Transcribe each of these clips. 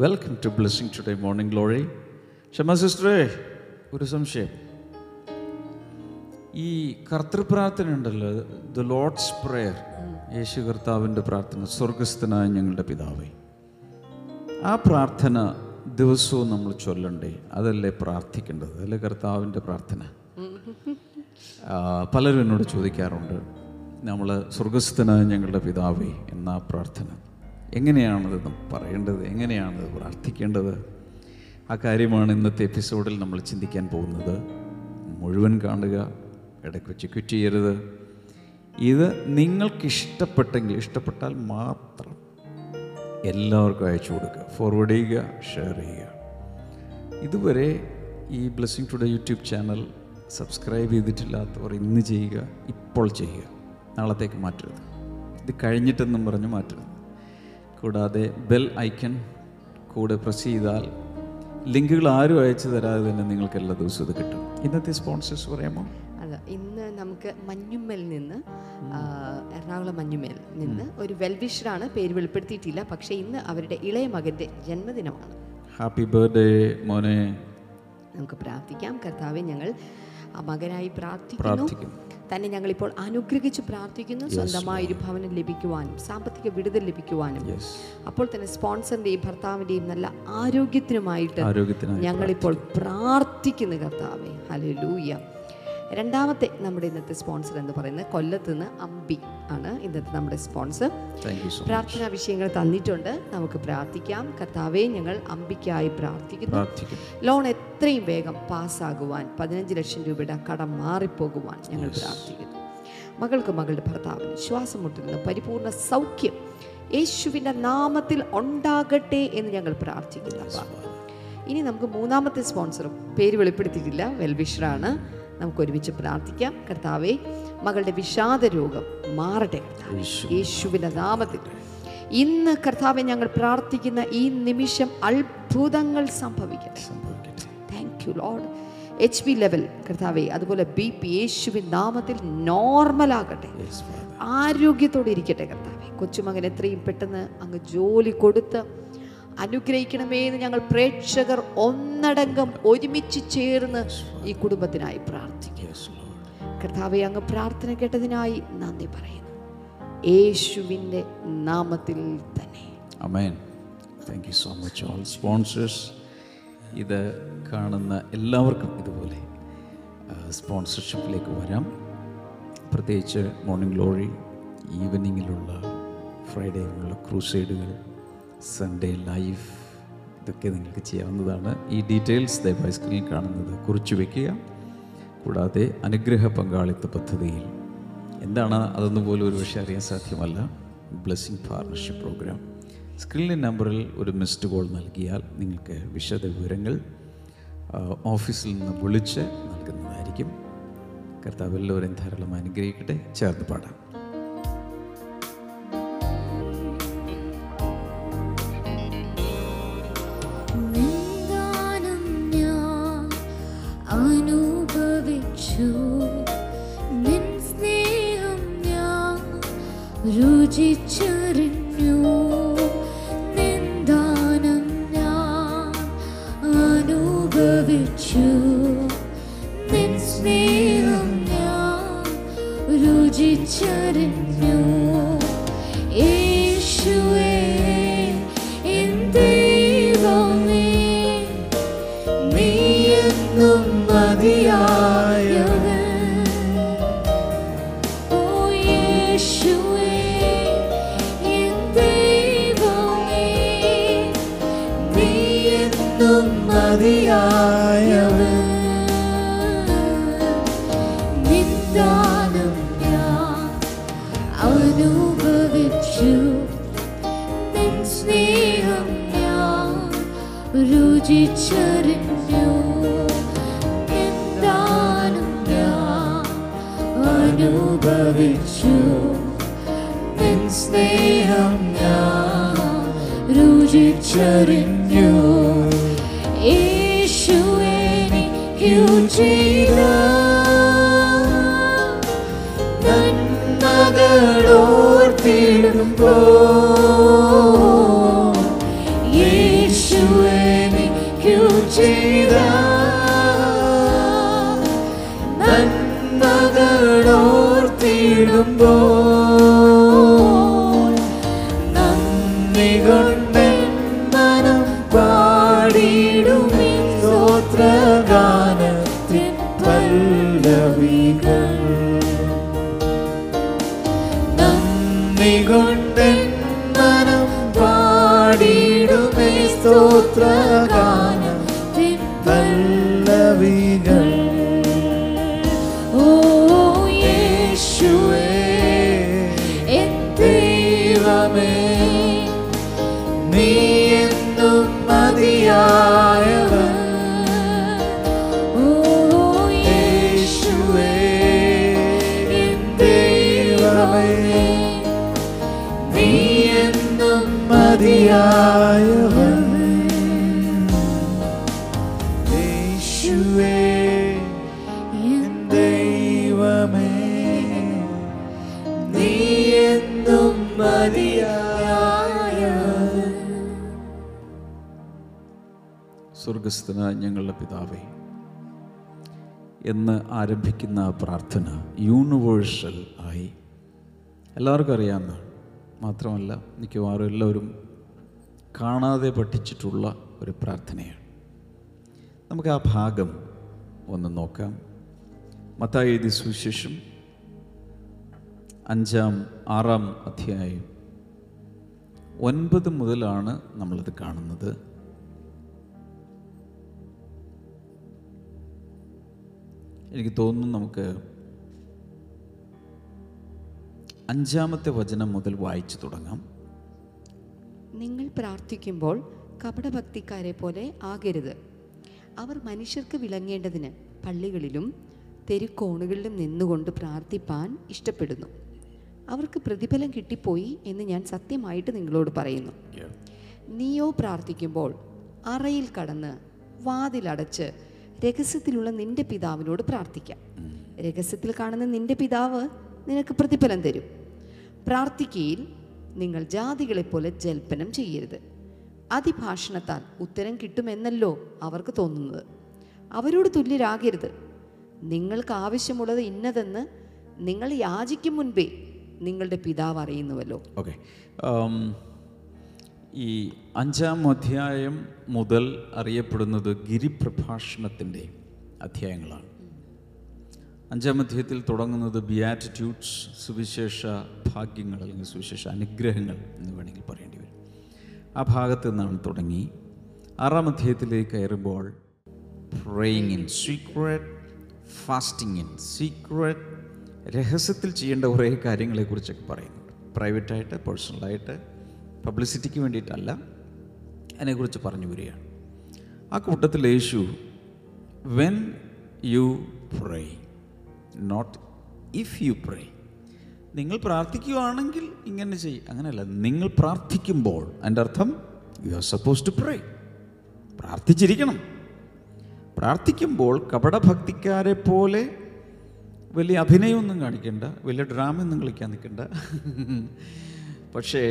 Welcome to blessing today morning glory ക്ഷമ സിസ്റ്ററേ ഒരു സംശയം. ഈ കർത്തൃപ്രാർത്ഥന ഉണ്ടല്ലോ ദ ലോർഡ്സ് പ്രെയർ യേശു കർത്താവിന്റെ പ്രാർത്ഥന സ്വർഗസ്ഥനായ ഞങ്ങളുടെ പിതാവേ. ആ പ്രാർത്ഥന ദിവസവും നമ്മൾ ചൊല്ലണ്ടേ അതല്ലേ പ്രാർത്ഥിക്കേണ്ടത് അതല്ലേ കർത്താവിന്റെ പ്രാർത്ഥന? പലരും എന്നോട് ചോദിക്കാറുണ്ട് നമ്മൾ സ്വർഗസ്ഥനായ ഞങ്ങളുടെ പിതാവേ എന്ന പ്രാർത്ഥന. എങ്ങനെയാണത് പറയേണ്ടത്? എങ്ങനെയാണത് പ്രാർത്ഥിക്കേണ്ടത്? ആ കാര്യമാണ് ഇന്നത്തെ എപ്പിസോഡിൽ നമ്മൾ ചിന്തിക്കാൻ പോകുന്നത്. മുഴുവൻ കാണുക ഇടയ്ക്ക് വെച്ച് ക്വിറ്റ് ചെയ്യരുത്. ഇത് നിങ്ങൾക്ക് ഇഷ്ടപ്പെട്ടെങ്കിൽ ഇഷ്ടപ്പെട്ടാൽ മാത്രം എല്ലാവർക്കും അയച്ചു കൊടുക്കുക ഫോർവേഡ് ചെയ്യുക ഷെയർ ചെയ്യുക. ഇതുവരെ ഈ blessing today YouTube channel subscribe ചെയ്തിട്ടില്ലാത്തവർ ഇന്ന് ചെയ്യുക ഇപ്പോൾ ചെയ്യുക. നാളത്തേക്ക് മാറ്റരുത്. ഇത് കഴിഞ്ഞിട്ടെന്നും പറഞ്ഞ് മാറ്റരുത്. കൂടാതെ ബെൽ ഐക്കൺ കൂടെ പ്രസ് ചെയ്താൽ ലിങ്കുകൾ ആരും അയച്ചു തരാതെ തന്നെ നിങ്ങൾക്ക് എല്ലാ ദിവസവും ഇത് കിട്ടും. ഇന്നത്തെ സ്പോൺസേഴ്സ് പറയാമോ? അതെ ഇന്ന് നമുക്ക് മഞ്ഞുമ്മൽ നിന്ന് എറണാകുളം മഞ്ഞുമ്മൽ നിന്ന് ഒരു വെൽവിഷറാണ് പേര് വെളിപ്പെടുത്തിയിട്ടില്ല. പക്ഷേ ഇന്ന് അവരുടെ ഇളയ മകന്റെ ജന്മദിനമാണ്. ഹാപ്പി ബർത്ത്ഡേ മോനെ. നമുക്ക് പ്രാർത്ഥിക്കാം. കർത്താവെ ഞങ്ങൾ മകനായി പ്രാർത്ഥിക്കുന്നു. തന്നെ ഞങ്ങളിപ്പോൾ അനുഗ്രഹിച്ച് പ്രാർത്ഥിക്കുന്നു. സ്വന്തമായ ഒരു ഭവനം ലഭിക്കുവാനും സാമ്പത്തിക വിടുതൽ ലഭിക്കുവാനും. അപ്പോൾ തന്നെ സ്പോൺസറിന്റെയും ഭർത്താവിന്റെയും നല്ല ആരോഗ്യത്തിനുമായിട്ട് ഞങ്ങളിപ്പോൾ പ്രാർത്ഥിക്കുന്നു കർത്താവെ. ഹല്ലേലൂയ രണ്ടാമത്തെ നമ്മുടെ ഇന്നത്തെ സ്പോൺസർ എന്ന് പറയുന്നത് കൊല്ലത്ത് നിന്ന് അമ്പി ആണ് ഇന്നത്തെ നമ്മുടെ സ്പോൺസർ പ്രാർത്ഥനാ വിഷയങ്ങൾ തന്നിട്ടുണ്ട്. നമുക്ക് പ്രാർത്ഥിക്കാം. കർത്താവെ ഞങ്ങൾ അമ്പിക്കായി പ്രാർത്ഥിക്കുന്നു. ലോൺ എത്രയും വേഗം പാസ്സാകുവാൻ പതിനഞ്ച് ലക്ഷം രൂപയുടെ കടം മാറിപ്പോകുവാൻ ഞങ്ങൾ പ്രാർത്ഥിക്കുന്നു. മകൾക്ക് മകളുടെ ഭർത്താവിന് ശ്വാസം മുട്ടുന്ന പരിപൂർണ സൗഖ്യം യേശുവിന്റെ നാമത്തിൽ ഉണ്ടാകട്ടെ എന്ന് ഞങ്ങൾ പ്രാർത്ഥിക്കുന്നു. ഇനി നമുക്ക് മൂന്നാമത്തെ സ്പോൺസറും പേര് വെളിപ്പെടുത്തിയിട്ടില്ല. വെൽവിഷറാണ് നമുക്ക് ഒരുമിച്ച് പ്രാർത്ഥിക്കാം. കർത്താവെ മകളുടെ വിഷാദ രോഗം മാറട്ടെ യേശുവിന്റെ നാമത്തിൽ. ഇന്ന് കർത്താവെ ഞങ്ങൾ പ്രാർത്ഥിക്കുന്ന ഈ നിമിഷം അത്ഭുതങ്ങൾ സംഭവിക്കട്ടെ. Thank you lord H B level കർത്താവെ അതുപോലെ ബി പി യേശുവിൻ നാമത്തിൽ നോർമലാകട്ടെ ആരോഗ്യത്തോടെ ഇരിക്കട്ടെ കർത്താവെ. കൊച്ചുമകൻ എത്രയും പെട്ടെന്ന് അങ്ങ് ജോലി കൊടുത്ത് അനുഗ്രഹിക്കണമേ എന്ന് ഞങ്ങൾ പ്രേക്ഷകർ ഒന്നടങ്കം ഒരുമിച്ച് ചേർന്ന് ഈ കുടുംബത്തിനായി പ്രാർത്ഥിക്കുന്നു. കർത്താവെ അങ്ങ് പ്രാർത്ഥന കേട്ടതിനായി നന്ദി പറയുന്നു. യേശുവിന്റെ നാമത്തിൽ തന്നെ. Amen thank you so much all sponsors ഇത് കാണുന്ന എല്ലാവർക്കും ഇതുപോലെ സ്പോൺസർഷിപ്പിലേക്ക് വരാം. പ്രത്യേകിച്ച് മോർണിംഗ് ഗ്ലോറി ഈവനിങ്ങിലുള്ള ഫ്രൈഡേയിലുള്ള ക്രൂസൈഡുകൾ സൺഡേ ലൈഫ് ഇതൊക്കെ നിങ്ങൾക്ക് ചെയ്യാവുന്നതാണ്. ഈ ഡീറ്റെയിൽസ് ദയവായി സ്ക്രീനിൽ കാണുന്നത്. കുറിച്ചു വയ്ക്കുക കൂടാതെ അനുഗ്രഹ പങ്കാളിത്ത പദ്ധതിയിൽ. എന്താണ്? അതൊന്നും പോലും ഒരു പക്ഷേ അറിയാൻ സാധ്യമല്ല. ബ്ലെസ്സിങ് പാർട്ണർഷിപ്പ് പ്രോഗ്രാം സ്ക്രീനിലെ നമ്പറിൽ ഒരു മിസ്ഡ് കോൾ നൽകിയാൽ നിങ്ങൾക്ക് വിശദ വിവരങ്ങൾ ഓഫീസിൽ നിന്ന് വിളിച്ച് നൽകുന്നതായിരിക്കും. കർത്താവ് എല്ലാവരും ധാരാളം അനുഗ്രഹിക്കട്ടെ. ചേർന്ന് പാടാം. രുചിച്ചറിഞ്ഞു എന്താനും ഞാൻ അനുഭവിച്ചു. നിൻ സ്നേഹം ഞാൻ രുചിച്ചറിഞ്ഞു യേശു എനിക്കു ചെയ്ത നന്മകളോർത്തിടുമ്പോ നന്മകളോർത്തിടുമ്പോൾ നന്ദി കൊണ്ട് മനം പാടിയിടുമേ സ്തോത്രഗാനത്തിൻ പല്ലവികൾ. നന്ദി കൊണ്ടെൻ മനം പാടിയിടുമേ സ്തോത്രഗാനത്തിൻ സ്വർഗസ്ഥനായ ഞങ്ങളുടെ പിതാവേ എന്ന് ആരംഭിക്കുന്ന പ്രാർത്ഥന യൂണിവേഴ്സൽ ആയി. എല്ലാവർക്കും അറിയാവുന്ന മാത്രമല്ല മിക്കവാറും എല്ലാവരും കാണാതെ പഠിച്ചിട്ടുള്ള ഒരു പ്രാർത്ഥനയാണ്. നമുക്ക് ആ ഭാഗം ഒന്ന് നോക്കാം. മത്തായി സുവിശേഷം അഞ്ചാം ആറാം അധ്യായം ഒൻപത് മുതലാണ് നമ്മളത് കാണുന്നത്. എനിക്ക് തോന്നുന്നു നമുക്ക് അഞ്ചാമത്തെ വചനം മുതൽ വായിച്ചു തുടങ്ങാം. നിങ്ങൾ പ്രാർത്ഥിക്കുമ്പോൾ കപടഭക്തിക്കാരെ പോലെ ആകരുത്. അവർ മനുഷ്യർക്ക് വിളങ്ങേണ്ടതിന് പള്ളികളിലും തെരുക്കോണുകളിലും നിന്നുകൊണ്ട് പ്രാർത്ഥിപ്പാൻ ഇഷ്ടപ്പെടുന്നു. അവർക്ക് പ്രതിഫലം കിട്ടിപ്പോയി എന്ന് ഞാൻ സത്യമായിട്ട് നിങ്ങളോട് പറയുന്നു. നീയോ പ്രാർത്ഥിക്കുമ്പോൾ അറയിൽ കടന്ന് വാതിലടച്ച് രഹസ്യത്തിലുള്ള നിന്റെ പിതാവിനോട് പ്രാർത്ഥിക്കാം. രഹസ്യത്തിൽ കാണുന്ന നിന്റെ പിതാവ് നിനക്ക് പ്രതിഫലം തരും. പ്രാർത്ഥിക്കയിൽ നിങ്ങൾ ജാതികളെപ്പോലെ ജൽപ്പനം ചെയ്യരുത്. അതിഭാഷണത്താൽ ഉത്തരം കിട്ടുമെന്നല്ലോ അവർക്ക് തോന്നുന്നത്. അവരോട് തുല്യരാകരുത്. നിങ്ങൾക്ക് ആവശ്യമുള്ളത് ഇന്നതെന്ന് നിങ്ങൾ യാചിക്കും മുൻപേ നിങ്ങളുടെ പിതാവ് അറിയുന്നുവല്ലോ. ഓക്കെ ഈ അഞ്ചാം അധ്യായം മുതൽ അറിയപ്പെടുന്നത് ഗിരിപ്രഭാഷണത്തിന്റെ അധ്യായങ്ങളാണ്. അഞ്ചാം അധ്യായത്തിൽ തുടങ്ങുന്നത് ബിയാറ്റിറ്റ്യൂഡ്സ് സുവിശേഷ ഭാഗ്യങ്ങൾ അല്ലെങ്കിൽ സുവിശേഷ അനുഗ്രഹങ്ങൾ എന്ന് വേണമെങ്കിൽ പറയേണ്ടി വരും. ആ ഭാഗത്ത് നിന്നാണ് തുടങ്ങി. ആറാം അധ്യായത്തിലേക്ക് കയറുമ്പോൾ praying in secret fasting in secret രഹസ്യത്തിൽ ചെയ്യേണ്ട കുറേ കാര്യങ്ങളെക്കുറിച്ചൊക്കെ പറയുന്നുണ്ട്. പ്രൈവറ്റായിട്ട് പേഴ്സണലായിട്ട് പബ്ലിസിറ്റിക്ക് വേണ്ടിയിട്ടല്ല അതിനെക്കുറിച്ച് പറഞ്ഞു വരികയാണ്. ആ കൂട്ടത്തിൽ യേശു when you pray not if you pray നിങ്ങൾ പ്രാർത്ഥിക്കുകയാണെങ്കിൽ ഇങ്ങനെ ചെയ്യും. അങ്ങനെയല്ല നിങ്ങൾ പ്രാർത്ഥിക്കുമ്പോൾ അതിന്റെ അർത്ഥം you are suppose to pray പ്രാർത്ഥിച്ചിരിക്കണം. പ്രാർത്ഥിക്കുമ്പോൾ കപടഭക്തിക്കാരെ പോലെ വലിയ അഭിനയമൊന്നും കാണിക്കേണ്ട വലിയ ഡ്രാമയൊന്നും കളിക്കാൻ നിൽക്കണ്ട. പക്ഷേ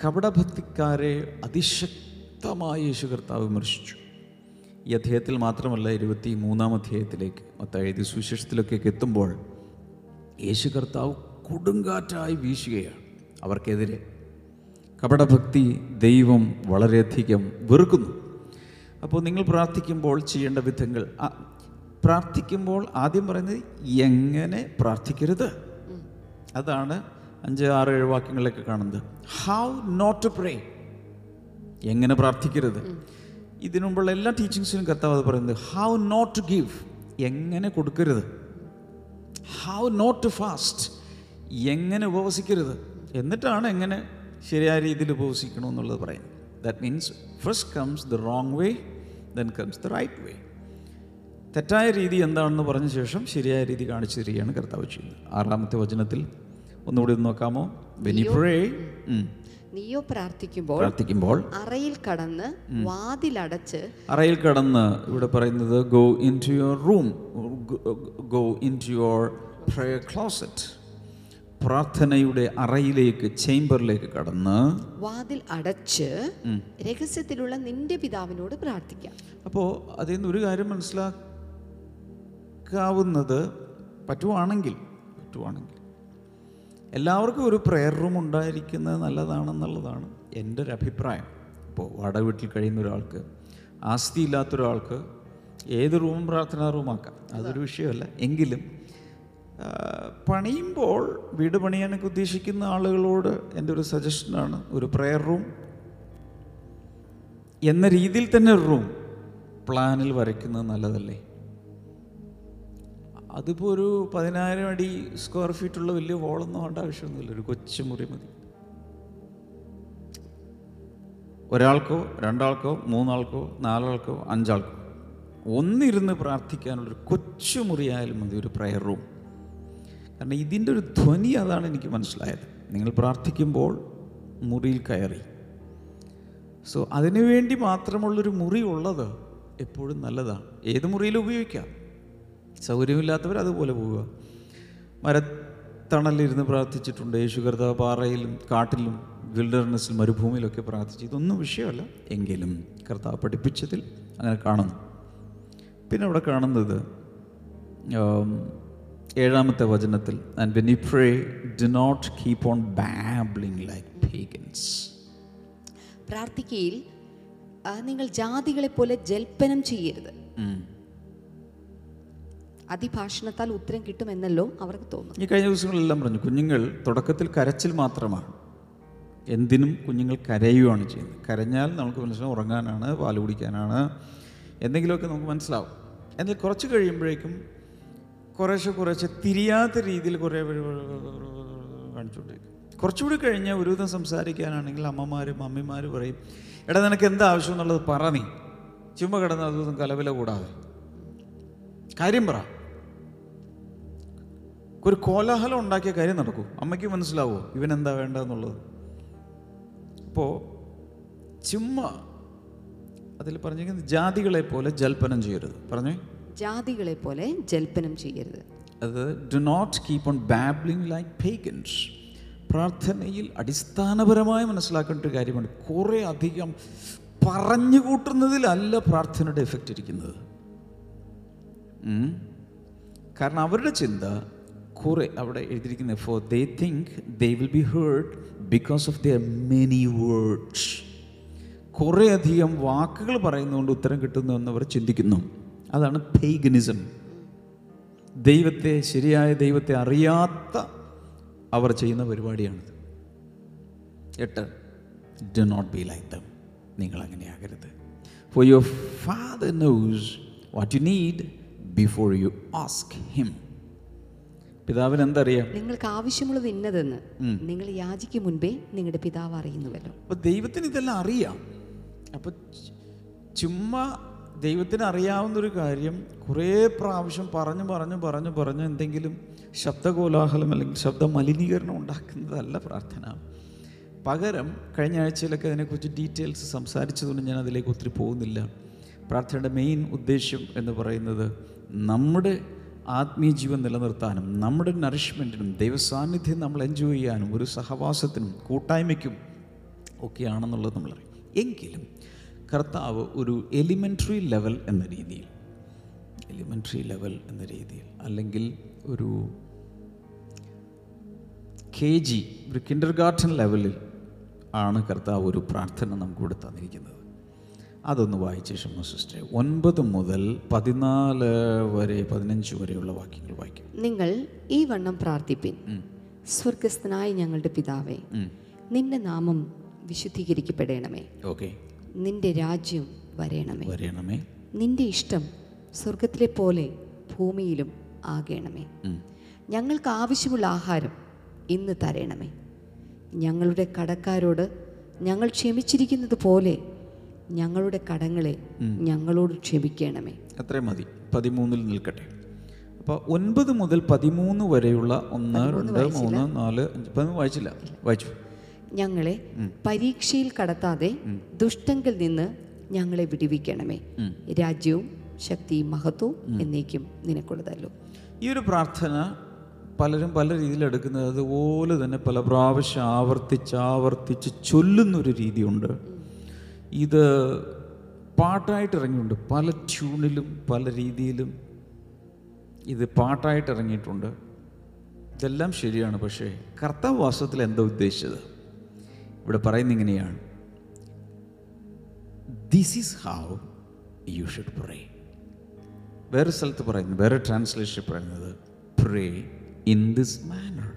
കപടഭക്തിക്കാരെ അതിശക്തമായി യേശു കർത്താവ് വിമർശിച്ചു. ഈ അധ്യായത്തിൽ മാത്രമല്ല ഇരുപത്തി മൂന്നാം അധ്യായത്തിലേക്ക് മൊത്തം എഴുതി സുവിശേഷത്തിലൊക്കെ എത്തുമ്പോൾ യേശു കർത്താവ് കൊടുങ്കാറ്റായി വീശുകയാണ് അവർക്കെതിരെ. കപടഭക്തി ദൈവം വളരെയധികം വെറുക്കുന്നു. അപ്പോൾ നിങ്ങൾ പ്രാർത്ഥിക്കുമ്പോൾ ചെയ്യേണ്ട വിധങ്ങൾ പ്രാർത്ഥിക്കുമ്പോൾ ആദ്യം പറയുന്നത് എങ്ങനെ പ്രാർത്ഥിക്കരുത്? അതാണ് അഞ്ച് ആറ് ഏഴ് വാക്യങ്ങളിലൊക്കെ കാണുന്നത്. ഹൗ നോട്ട് ടു പ്രേ എങ്ങനെ പ്രാർത്ഥിക്കരുത്? ഇതിനുമുമ്പുള്ള എല്ലാ ടീച്ചിങ്സിനും കർത്താവ് അത് പറയുന്നത് ഹൗ നോട്ട് ടു ഗിവ് എങ്ങനെ കൊടുക്കരുത്? ഹൗ നോട്ട് ടു ഫാസ്റ്റ് എങ്ങനെ ഉപവസിക്കരുത്? എന്നിട്ടാണ് എങ്ങനെ ശരിയായ രീതിയിൽ ഉപവസിക്കണം എന്നുള്ളത് പറയുന്നത്. That means first comes the wrong way then comes the right way തെറ്റായ രീതി എന്താണെന്ന് പറഞ്ഞ ശേഷം ശരിയായ രീതി കാണിച്ചു തരികയാണ് കർത്താവ് ചെയ്യുന്നത്. ആറാമത്തെ വചനത്തിൽ ഒന്നുകൂടി ഒന്ന് നോക്കാമോ? പ്രേ നീയോ പ്രാർത്ഥിക്കുമ്പോൾ പ്രാർത്ഥിക്കുമ്പോൾ അറയിൽ കടന്ന് വാതിലടച്ച് അറയിൽ കടന്ന് ഇവിടെ പറയുന്നത് go into your room go into your prayer closet പ്രാർത്ഥനയുടെ അറയിലേക്ക് ചേംബറിലേക്ക് കടന്ന് വാതിൽ അടച്ച് രഹസ്യത്തിലുള്ള നിന്റെ പിതാവിനോട് പ്രാർത്ഥിക്കാം. അപ്പോൾ അതിൽ നിന്ന് ഒരു കാര്യം മനസ്സിലാക്കാവുന്നത് പറ്റുവാണെങ്കിൽ പറ്റുവാണെങ്കിൽ എല്ലാവർക്കും ഒരു പ്രെയർ റൂം ഉണ്ടായിരിക്കുന്നത് നല്ലതാണെന്നുള്ളതാണ് എന്റെ ഒരു അഭിപ്രായം. ഇപ്പോൾ വാടക വീട്ടിൽ കഴിയുന്ന ഒരാൾക്ക് ആസ്തി ഇല്ലാത്ത ഒരാൾക്ക് ഏത് റൂമും പ്രാർത്ഥനാ റൂമാക്കാം അതൊരു വിഷയമല്ല. എങ്കിലും പണിയുമ്പോൾ വീട് പണിയാനൊക്കെ ഉദ്ദേശിക്കുന്ന ആളുകളോട് എന്റെ ഒരു സജഷനാണ് ഒരു പ്രെയർ റൂം എന്ന രീതിയിൽ തന്നെ ഒരു റൂം പ്ലാനിൽ വരയ്ക്കുന്നത് നല്ലതല്ലേ? അതിപ്പോൾ ഒരു പതിനായിരം അടി സ്ക്വയർ ഫീറ്റുള്ള വലിയ ഹോളൊന്നും വേണ്ട ആവശ്യമൊന്നുമില്ല. ഒരു കൊച്ചു മുറി മതി. ഒരാൾക്കോ രണ്ടാൾക്കോ മൂന്നാൾക്കോ നാലാൾക്കോ അഞ്ചാൾക്കോ ഒന്നിരുന്ന് പ്രാർത്ഥിക്കാനുള്ളൊരു കൊച്ചു മുറിയായാലും മതി ഒരു പ്രയർ റൂം കാരണം ഇതിന്റെ ഒരു ധ്വനി അതാണ് എനിക്ക് മനസ്സിലായത്. നിങ്ങൾ പ്രാർത്ഥിക്കുമ്പോൾ മുറിയിൽ കയറി. സോ അതിനുവേണ്ടി മാത്രമുള്ളൊരു മുറി ഉള്ളത് എപ്പോഴും നല്ലതാണ്. ഏത് മുറിയിലും ഉപയോഗിക്കാം. സൗകര്യമില്ലാത്തവർ അതുപോലെ പോവുക. മരത്തണലിരുന്ന് പ്രാർത്ഥിച്ചിട്ടുണ്ട്. യേശു കർത്താവ് പാറയിലും കാട്ടിലും വിൽഡർനെസ്സിൽ മരുഭൂമിയിലൊക്കെ പ്രാർത്ഥിച്ചു ഇതൊന്നും വിഷയമല്ല. എങ്കിലും കർത്താവ് പഠിപ്പിച്ചതിൽ അങ്ങനെ കാണുന്നു. പിന്നെ അവിടെ കാണുന്നത് ഏഴാമത്തെ വചനത്തിൽ and when you pray do not keep on babbling like pagans പ്രാർത്ഥിക്കയിൽ നിങ്ങൾ ജാതികളെ പോലെ ജൽപ്പനം ചെയ്യരുത്. അതിഭാഷണത്താൽ ഉത്തരം കിട്ടുമെന്നല്ലോ അവർക്ക് തോന്നുന്നു. ഈ കഴിഞ്ഞ ദിവസങ്ങളെല്ലാം പറഞ്ഞു കുഞ്ഞുങ്ങൾ തുടക്കത്തിൽ കരച്ചിൽ മാത്രമാണ്. എന്തിനും കുഞ്ഞുങ്ങൾ കരയുകയാണ് ചെയ്യുന്നത്. കരഞ്ഞാൽ നമുക്ക് മനസ്സിലാവും ഉറങ്ങാനാണ് പാൽ കുടിക്കാനാണ് എന്തെങ്കിലുമൊക്കെ നമുക്ക് മനസ്സിലാവും. എന്നാൽ കുറച്ച് കഴിയുമ്പോഴേക്കും കുറേശ്ശെ കുറേശ്ശെ തിരിയാത്ത രീതിയിൽ കുറേ കാണിച്ചുകൊണ്ടിരിക്കും. കുറച്ചുകൂടി കഴിഞ്ഞാൽ ഒരു വിധം സംസാരിക്കാനാണെങ്കിൽ അമ്മമാരും അമ്മമാരും പറയും എടാ നിനക്ക് എന്താ ആവശ്യം എന്നുള്ളത് പറ നീ. ചുമ്മാ കിടന്ന് അതൊന്നും കലവില കൂടാതെ. കാര്യം പറ. ഒരു കോലാഹലം ഉണ്ടാക്കിയ കാര്യം നടക്കൂ. അമ്മയ്ക്ക് മനസ്സിലാവോ ഇവൻ എന്താ വേണ്ടതെന്നുള്ളത്? അപ്പോൾ ചുമ്മാ അതിൽ പറഞ്ഞിരിക്കുന്നത് ജാതികളെ പോലെ ജൽപ്പനം ചെയ്യരുത്. പറഞ്ഞേ? ജാതികളെ പോലെ ജൽപ്പനം ചെയ്യരുത്. അത് do not keep on babbling like pagans പ്രാർത്ഥനയിൽ അടിസ്ഥാനപരമായി മനസ്സിലാക്കേണ്ട ഒരു കാര്യമാണ് കുറേ അധികം പറഞ്ഞു കൂട്ടുന്നതിലല്ല പ്രാർത്ഥനയുടെ എഫക്റ്റ് ഇരിക്കുന്നത്. കാരണം അവരുടെ ചിന്ത കുറെ അവിടെ എഴുതിയിരിക്കുന്നത് for they think they will be heard because of their many words കുറേ അധികം വാക്കുകൾ പറയുന്നതുകൊണ്ട് ഉത്തരം കിട്ടുന്നു എന്ന് അവർ ചിന്തിക്കുന്നു. അതാണ് പേഗനിസം ദൈവത്തെ ശരിയായ ദൈവത്തെ അറിയാത്ത അവർ ചെയ്യുന്ന പരിപാടിയാണിത്. എട്ട് do not be like them നിങ്ങൾ അങ്ങനെ ആകരുത്. For your father knows what you need before you ask him പിതാവിന് എന്തറിയാം നിങ്ങൾക്ക് ആവശ്യമുള്ളത് ഇന്നതെന്ന് നിങ്ങൾ യാചിക്കും മുൻപേ നിങ്ങളുടെ പിതാവ് അറിയുന്നുവല്ലോ. അപ്പൊ ദൈവത്തിന് ഇതെല്ലാം അറിയാം. അപ്പൊ ചുമ്മാ ദൈവത്തിന് അറിയാവുന്ന ഒരു കാര്യം കുറേ പ്രാവശ്യം പറഞ്ഞു പറഞ്ഞു പറഞ്ഞു പറഞ്ഞു എന്തെങ്കിലും ശബ്ദകോലാഹലം അല്ലെങ്കിൽ ശബ്ദ മലിനീകരണം ഉണ്ടാക്കുന്നതല്ല പ്രാർത്ഥന. പകരം കഴിഞ്ഞ ആഴ്ചയിലൊക്കെ അതിനെക്കുറിച്ച് ഡീറ്റെയിൽസ് സംസാരിച്ചതുകൊണ്ട് ഞാൻ അതിലേക്ക് ഒത്തിരി പോകുന്നില്ല. പ്രാർത്ഥനയുടെ മെയിൻ ഉദ്ദേശ്യം എന്ന് പറയുന്നത് നമ്മുടെ ആത്മീയ ജീവൻ നിലനിർത്താനും നമ്മുടെ നറിഷ്മെന്റിനും ദൈവസാന്നിധ്യം നമ്മൾ എൻജോയ് ചെയ്യാനും ഒരു സഹവാസത്തിനും കൂട്ടായ്മയ്ക്കും ഒക്കെയാണെന്നുള്ളത് നമ്മളറിയും എങ്കിലും കർത്താവ് ഒരു എലിമെന്ററി ലെവൽ എന്ന രീതിയിൽ എലിമെന്ററി ലെവൽ എന്ന രീതിയിൽ അല്ലെങ്കിൽ ഒരു കെ ജി ഒരു കിൻഡർ ഗാർഡൻ ലെവലിൽ ആണ് കർത്താവ് ഒരു പ്രാർത്ഥന നമുക്ക് നമുക്കിവിടെ തന്നിരിക്കുന്നത്. അതൊന്ന് വായിച്ച ശേഷം സിസ്റ്റർ ഒൻപത് മുതൽ പതിനാല് വരെ പതിനഞ്ച് വരെയുള്ള വാക്യങ്ങൾ വായിക്കും. നിങ്ങൾ ഈ വണ്ണം പ്രാർത്ഥിപ്പിൻ. സ്വർഗസ്ഥനായ ഞങ്ങളുടെ പിതാവേ നിന്റെ നാമം വിശുദ്ധീകരിക്കപ്പെടേണമേ. ഓക്കെ. നിന്റെ രാജ്യം വരേണമേ. വരേണമേ. നിന്റെ ഇഷ്ടം സ്വർഗത്തിലെ പോലെ ഭൂമിയിലും ആകേണമേ. ഞങ്ങൾക്ക് ആവശ്യമുള്ള ആഹാരം ഇന്ന് തരണമേ. ഞങ്ങളുടെ കടക്കാരോട് ഞങ്ങൾ ക്ഷമിച്ചിരിക്കുന്നത് പോലെ ഞങ്ങളുടെ കടങ്ങളെ ഞങ്ങളോട് ക്ഷമിക്കണമേ. അത്രയും മതി. പതിമൂന്നിൽ നിൽക്കട്ടെ. അപ്പോൾ ഒൻപത് മുതൽ പതിമൂന്ന് വരെയുള്ള ഒന്ന് രണ്ട് മൂന്ന് നാല് അഞ്ച് പതിമൂന്ന് വായിച്ചില്ല. വായിച്ചു. ഞങ്ങളെ പരീക്ഷയിൽ കടത്താതെ ദുഷ്ടങ്കിൽ നിന്ന് ഞങ്ങളെ വിടിവിക്കണമേ. രാജ്യവും ശക്തിയും മഹത്വവും എന്നേക്കും നിനക്കുള്ളതല്ലോ. ഈ ഒരു പ്രാർത്ഥന പലരും പല രീതിയിൽ എടുക്കുന്നത് അതുപോലെ തന്നെ പല പ്രാവശ്യം ആവർത്തിച്ച് ആവർത്തിച്ച് ചൊല്ലുന്നൊരു രീതിയുണ്ട്. ഇത് പാട്ടായിട്ട് ഇറങ്ങിയിട്ടുണ്ട്. പല ട്യൂണിലും പല രീതിയിലും ഇത് പാട്ടായിട്ട് ഇറങ്ങിയിട്ടുണ്ട്. ഇതെല്ലാം ശരിയാണ്. പക്ഷേ കർത്താവ് വാസ്തവത്തിൽ എന്താ ഉദ്ദേശിച്ചത്? ഇവിടെ പറയുന്ന ഇങ്ങനെയാണ്. This is how you should pray വേറെ സ്ഥലത്ത് പറയുന്നത് വേറെ ട്രാൻസ്ലേഷൻ പറയുന്നത് പ്രേ ഇൻ ദിസ് മാനർ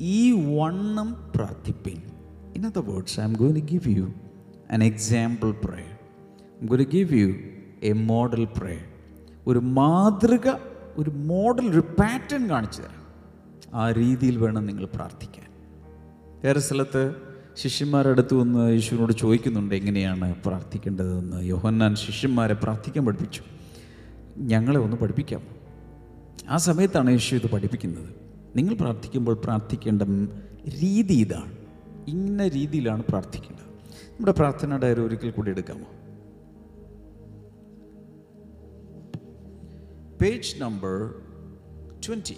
ഈ വണ്ണം പ്രാർത്ഥിപ്പിൻ. In other words I'm going give give you example example pray going to give you a model pray ഒരു മാതൃക ഒരു മോഡൽ ഒരു പാറ്റേൺ കാണിച്ചു തരാം. ആ രീതിയിൽ വേണം നിങ്ങൾ പ്രാർത്ഥിക്കാൻ. വേറെ സ്ഥലത്ത് ശിഷ്യന്മാരുടെ അടുത്ത് വന്ന് യേശുവിനോട് ചോദിക്കുന്നുണ്ട് എങ്ങനെയാണ് പ്രാർത്ഥിക്കേണ്ടതെന്ന്? യോഹന്നാൻ ശിഷ്യന്മാരെ പ്രാർത്ഥിക്കാൻ പഠിപ്പിച്ചു. ഞങ്ങളെ ഒന്ന് പഠിപ്പിക്കാം. ആ സമയത്താണ് യേശു ഇത് പഠിപ്പിക്കുന്നത്. നിങ്ങൾ പ്രാർത്ഥിക്കുമ്പോൾ പ്രാർത്ഥിക്കേണ്ട രീതി ഇതാണ്. ഇന്ന രീതിയിലാണ് പ്രാർത്ഥിക്കേണ്ടത് നമ്മുടെ പ്രാർത്ഥന ഡയറി ഒരിക്കൽ കൂടി എടുക്കാമോ? പേജ് നമ്പർ ട്വന്റി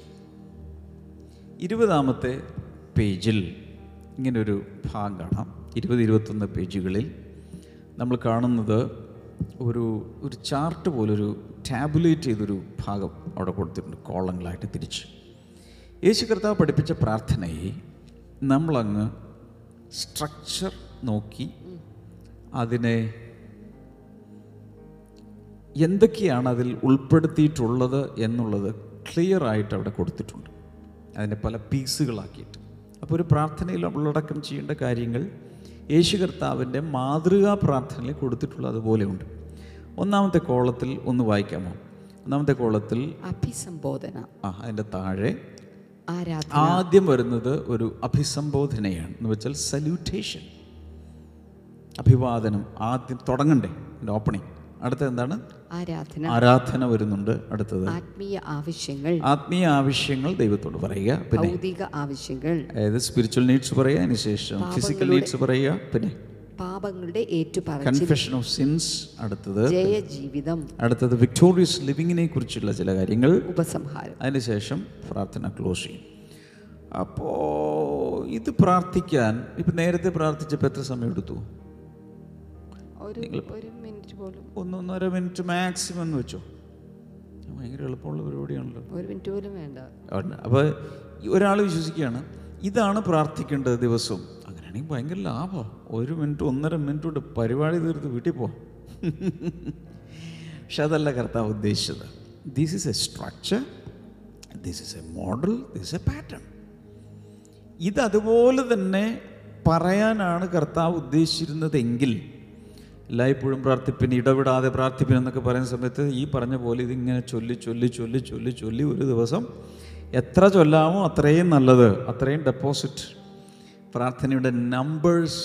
ഇരുപതാമത്തെ പേജിൽ ഇങ്ങനൊരു ഭാഗം കാണാം. ഇരുപത് ഇരുപത്തൊന്ന് പേജുകളിൽ നമ്മൾ കാണുന്നത് ഒരു ഒരു ചാർട്ട് പോലൊരു ടാബുലേറ്റ് ചെയ്തൊരു ഭാഗം അവിടെ കൊടുത്തിട്ടുണ്ട് കോളങ്ങളായിട്ട് തിരിച്ച്. യേശു കർത്താവ് പഠിപ്പിച്ച പ്രാർത്ഥനയെ നമ്മളങ്ങ് സ്ട്രക്ചർ നോക്കി അതിനെ എന്തൊക്കെയാണ് അതിൽ ഉൾപ്പെടുത്തിയിട്ടുള്ളത് എന്നുള്ളത് ക്ലിയർ ആയിട്ട് അവിടെ കൊടുത്തിട്ടുണ്ട്. അതിനെ പല പീസുകളാക്കിയിട്ട്. അപ്പോൾ ഒരു പ്രാർത്ഥനയിൽ ഉള്ളടക്കം ചെയ്യേണ്ട കാര്യങ്ങൾ യേശു കർത്താവിന്റെ മാതൃകാ പ്രാർത്ഥനയിൽ കൊടുത്തിട്ടുള്ള അതുപോലെയുണ്ട് ഒന്നാമത്തെ കോളത്തിൽ ഒന്ന് വായിക്കാമോ? ഒന്നാമത്തെ കോളത്തിൽ അഭിസംബോധന. ആ അതിന്റെ താഴെ ആരാധന. ആദ്യം വരുന്നത് ഒരു അഭിസംബോധനയാണ്. എന്ന് വെച്ചാൽ സല്യൂട്ടേഷൻ അഭിവാദനം ആദ്യം തുടങ്ങണ്ടേ ഓപ്പണിംഗ് അടുത്തത് എന്താണ്? ആരാധന. ആരാധന വരുന്നുണ്ട് അടുത്തത്. ആത്മീയ ആവശ്യങ്ങൾ. ആത്മീയ ആവശ്യങ്ങൾ ദൈവത്തോട് പറയുക പിന്നെ ഭൗതിക ആവശ്യങ്ങൾ. അതായത് സ്പിരിച്വൽ നീഡ്സ് പറയുക അതിനുശേഷം ഫിസിക്കൽ നീഡ്സ് പറയുക പിന്നെ പാപങ്ങളുടെ ഏറ്റുപറച്ചിൽ. കൺഫെഷൻ ഓഫ് സിൻസ് അടുത്തത് ജയ ജീവിതം അടുത്തത് വിക്ടോറിയസ് ലിവിങ്ങിനെ കുറിച്ചുള്ള ചില കാര്യങ്ങൾ. ഉപസംഹാരം. അതിനുശേഷം പ്രാർത്ഥന ക്ലോസ് ചെയ്യും. അപ്പോൾ ഇത് പ്രാർത്ഥിക്കാൻ ഇപ്പം നേരത്തെ പ്രാർത്ഥിച്ചപ്പോൾ എത്ര സമയം എടുത്തു? ഒരു ഒരു മിനിറ്റ് പോലും. ഒന്നൊന്നര മിനിറ്റ് മാക്സിമം എന്ന് വെച്ചോ? ഭയങ്കര എളുപ്പമുള്ള പരിപാടിയാണല്ലോ. ഒരു മിനിറ്റ് പോലും വേണ്ട. അപ്പോൾ ഒരാൾ വിശ്വസിക്കുകയാണ് ഇതാണ് പ്രാർത്ഥിക്കേണ്ടത് ദിവസവും. അങ്ങനെയാണെങ്കിൽ ഭയങ്കര ലാഭം. ഒരു മിനിറ്റ് ഒന്നര മിനിറ്റ് കൊണ്ട് പരിപാടി തീർത്ത് വീട്ടിൽ പോ പക്ഷെ അതല്ല കർത്താവ് ഉദ്ദേശിച്ചത്. This is a structure this is a model this a pattern ഇതതുപോലെ തന്നെ പറയാനാണ് കർത്താവ് ഉദ്ദേശിച്ചിരുന്നതെങ്കിൽ എല്ലായ്പ്പോഴും പ്രാർത്ഥിപ്പിന് ഇടപെടാതെ പ്രാർത്ഥിപ്പിൻ എന്നൊക്കെ പറയുന്ന സമയത്ത് ഈ പറഞ്ഞ പോലെ ഇതിങ്ങനെ ചൊല്ലി ചൊല്ലി ചൊല്ലി ചൊല്ലി ചൊല്ലി ഒരു ദിവസം എത്ര ചൊല്ലാമോ അത്രയും നല്ലത് അത്രയും ഡെപ്പോസിറ്റ് പ്രാർത്ഥനയുടെ നമ്പേഴ്സ്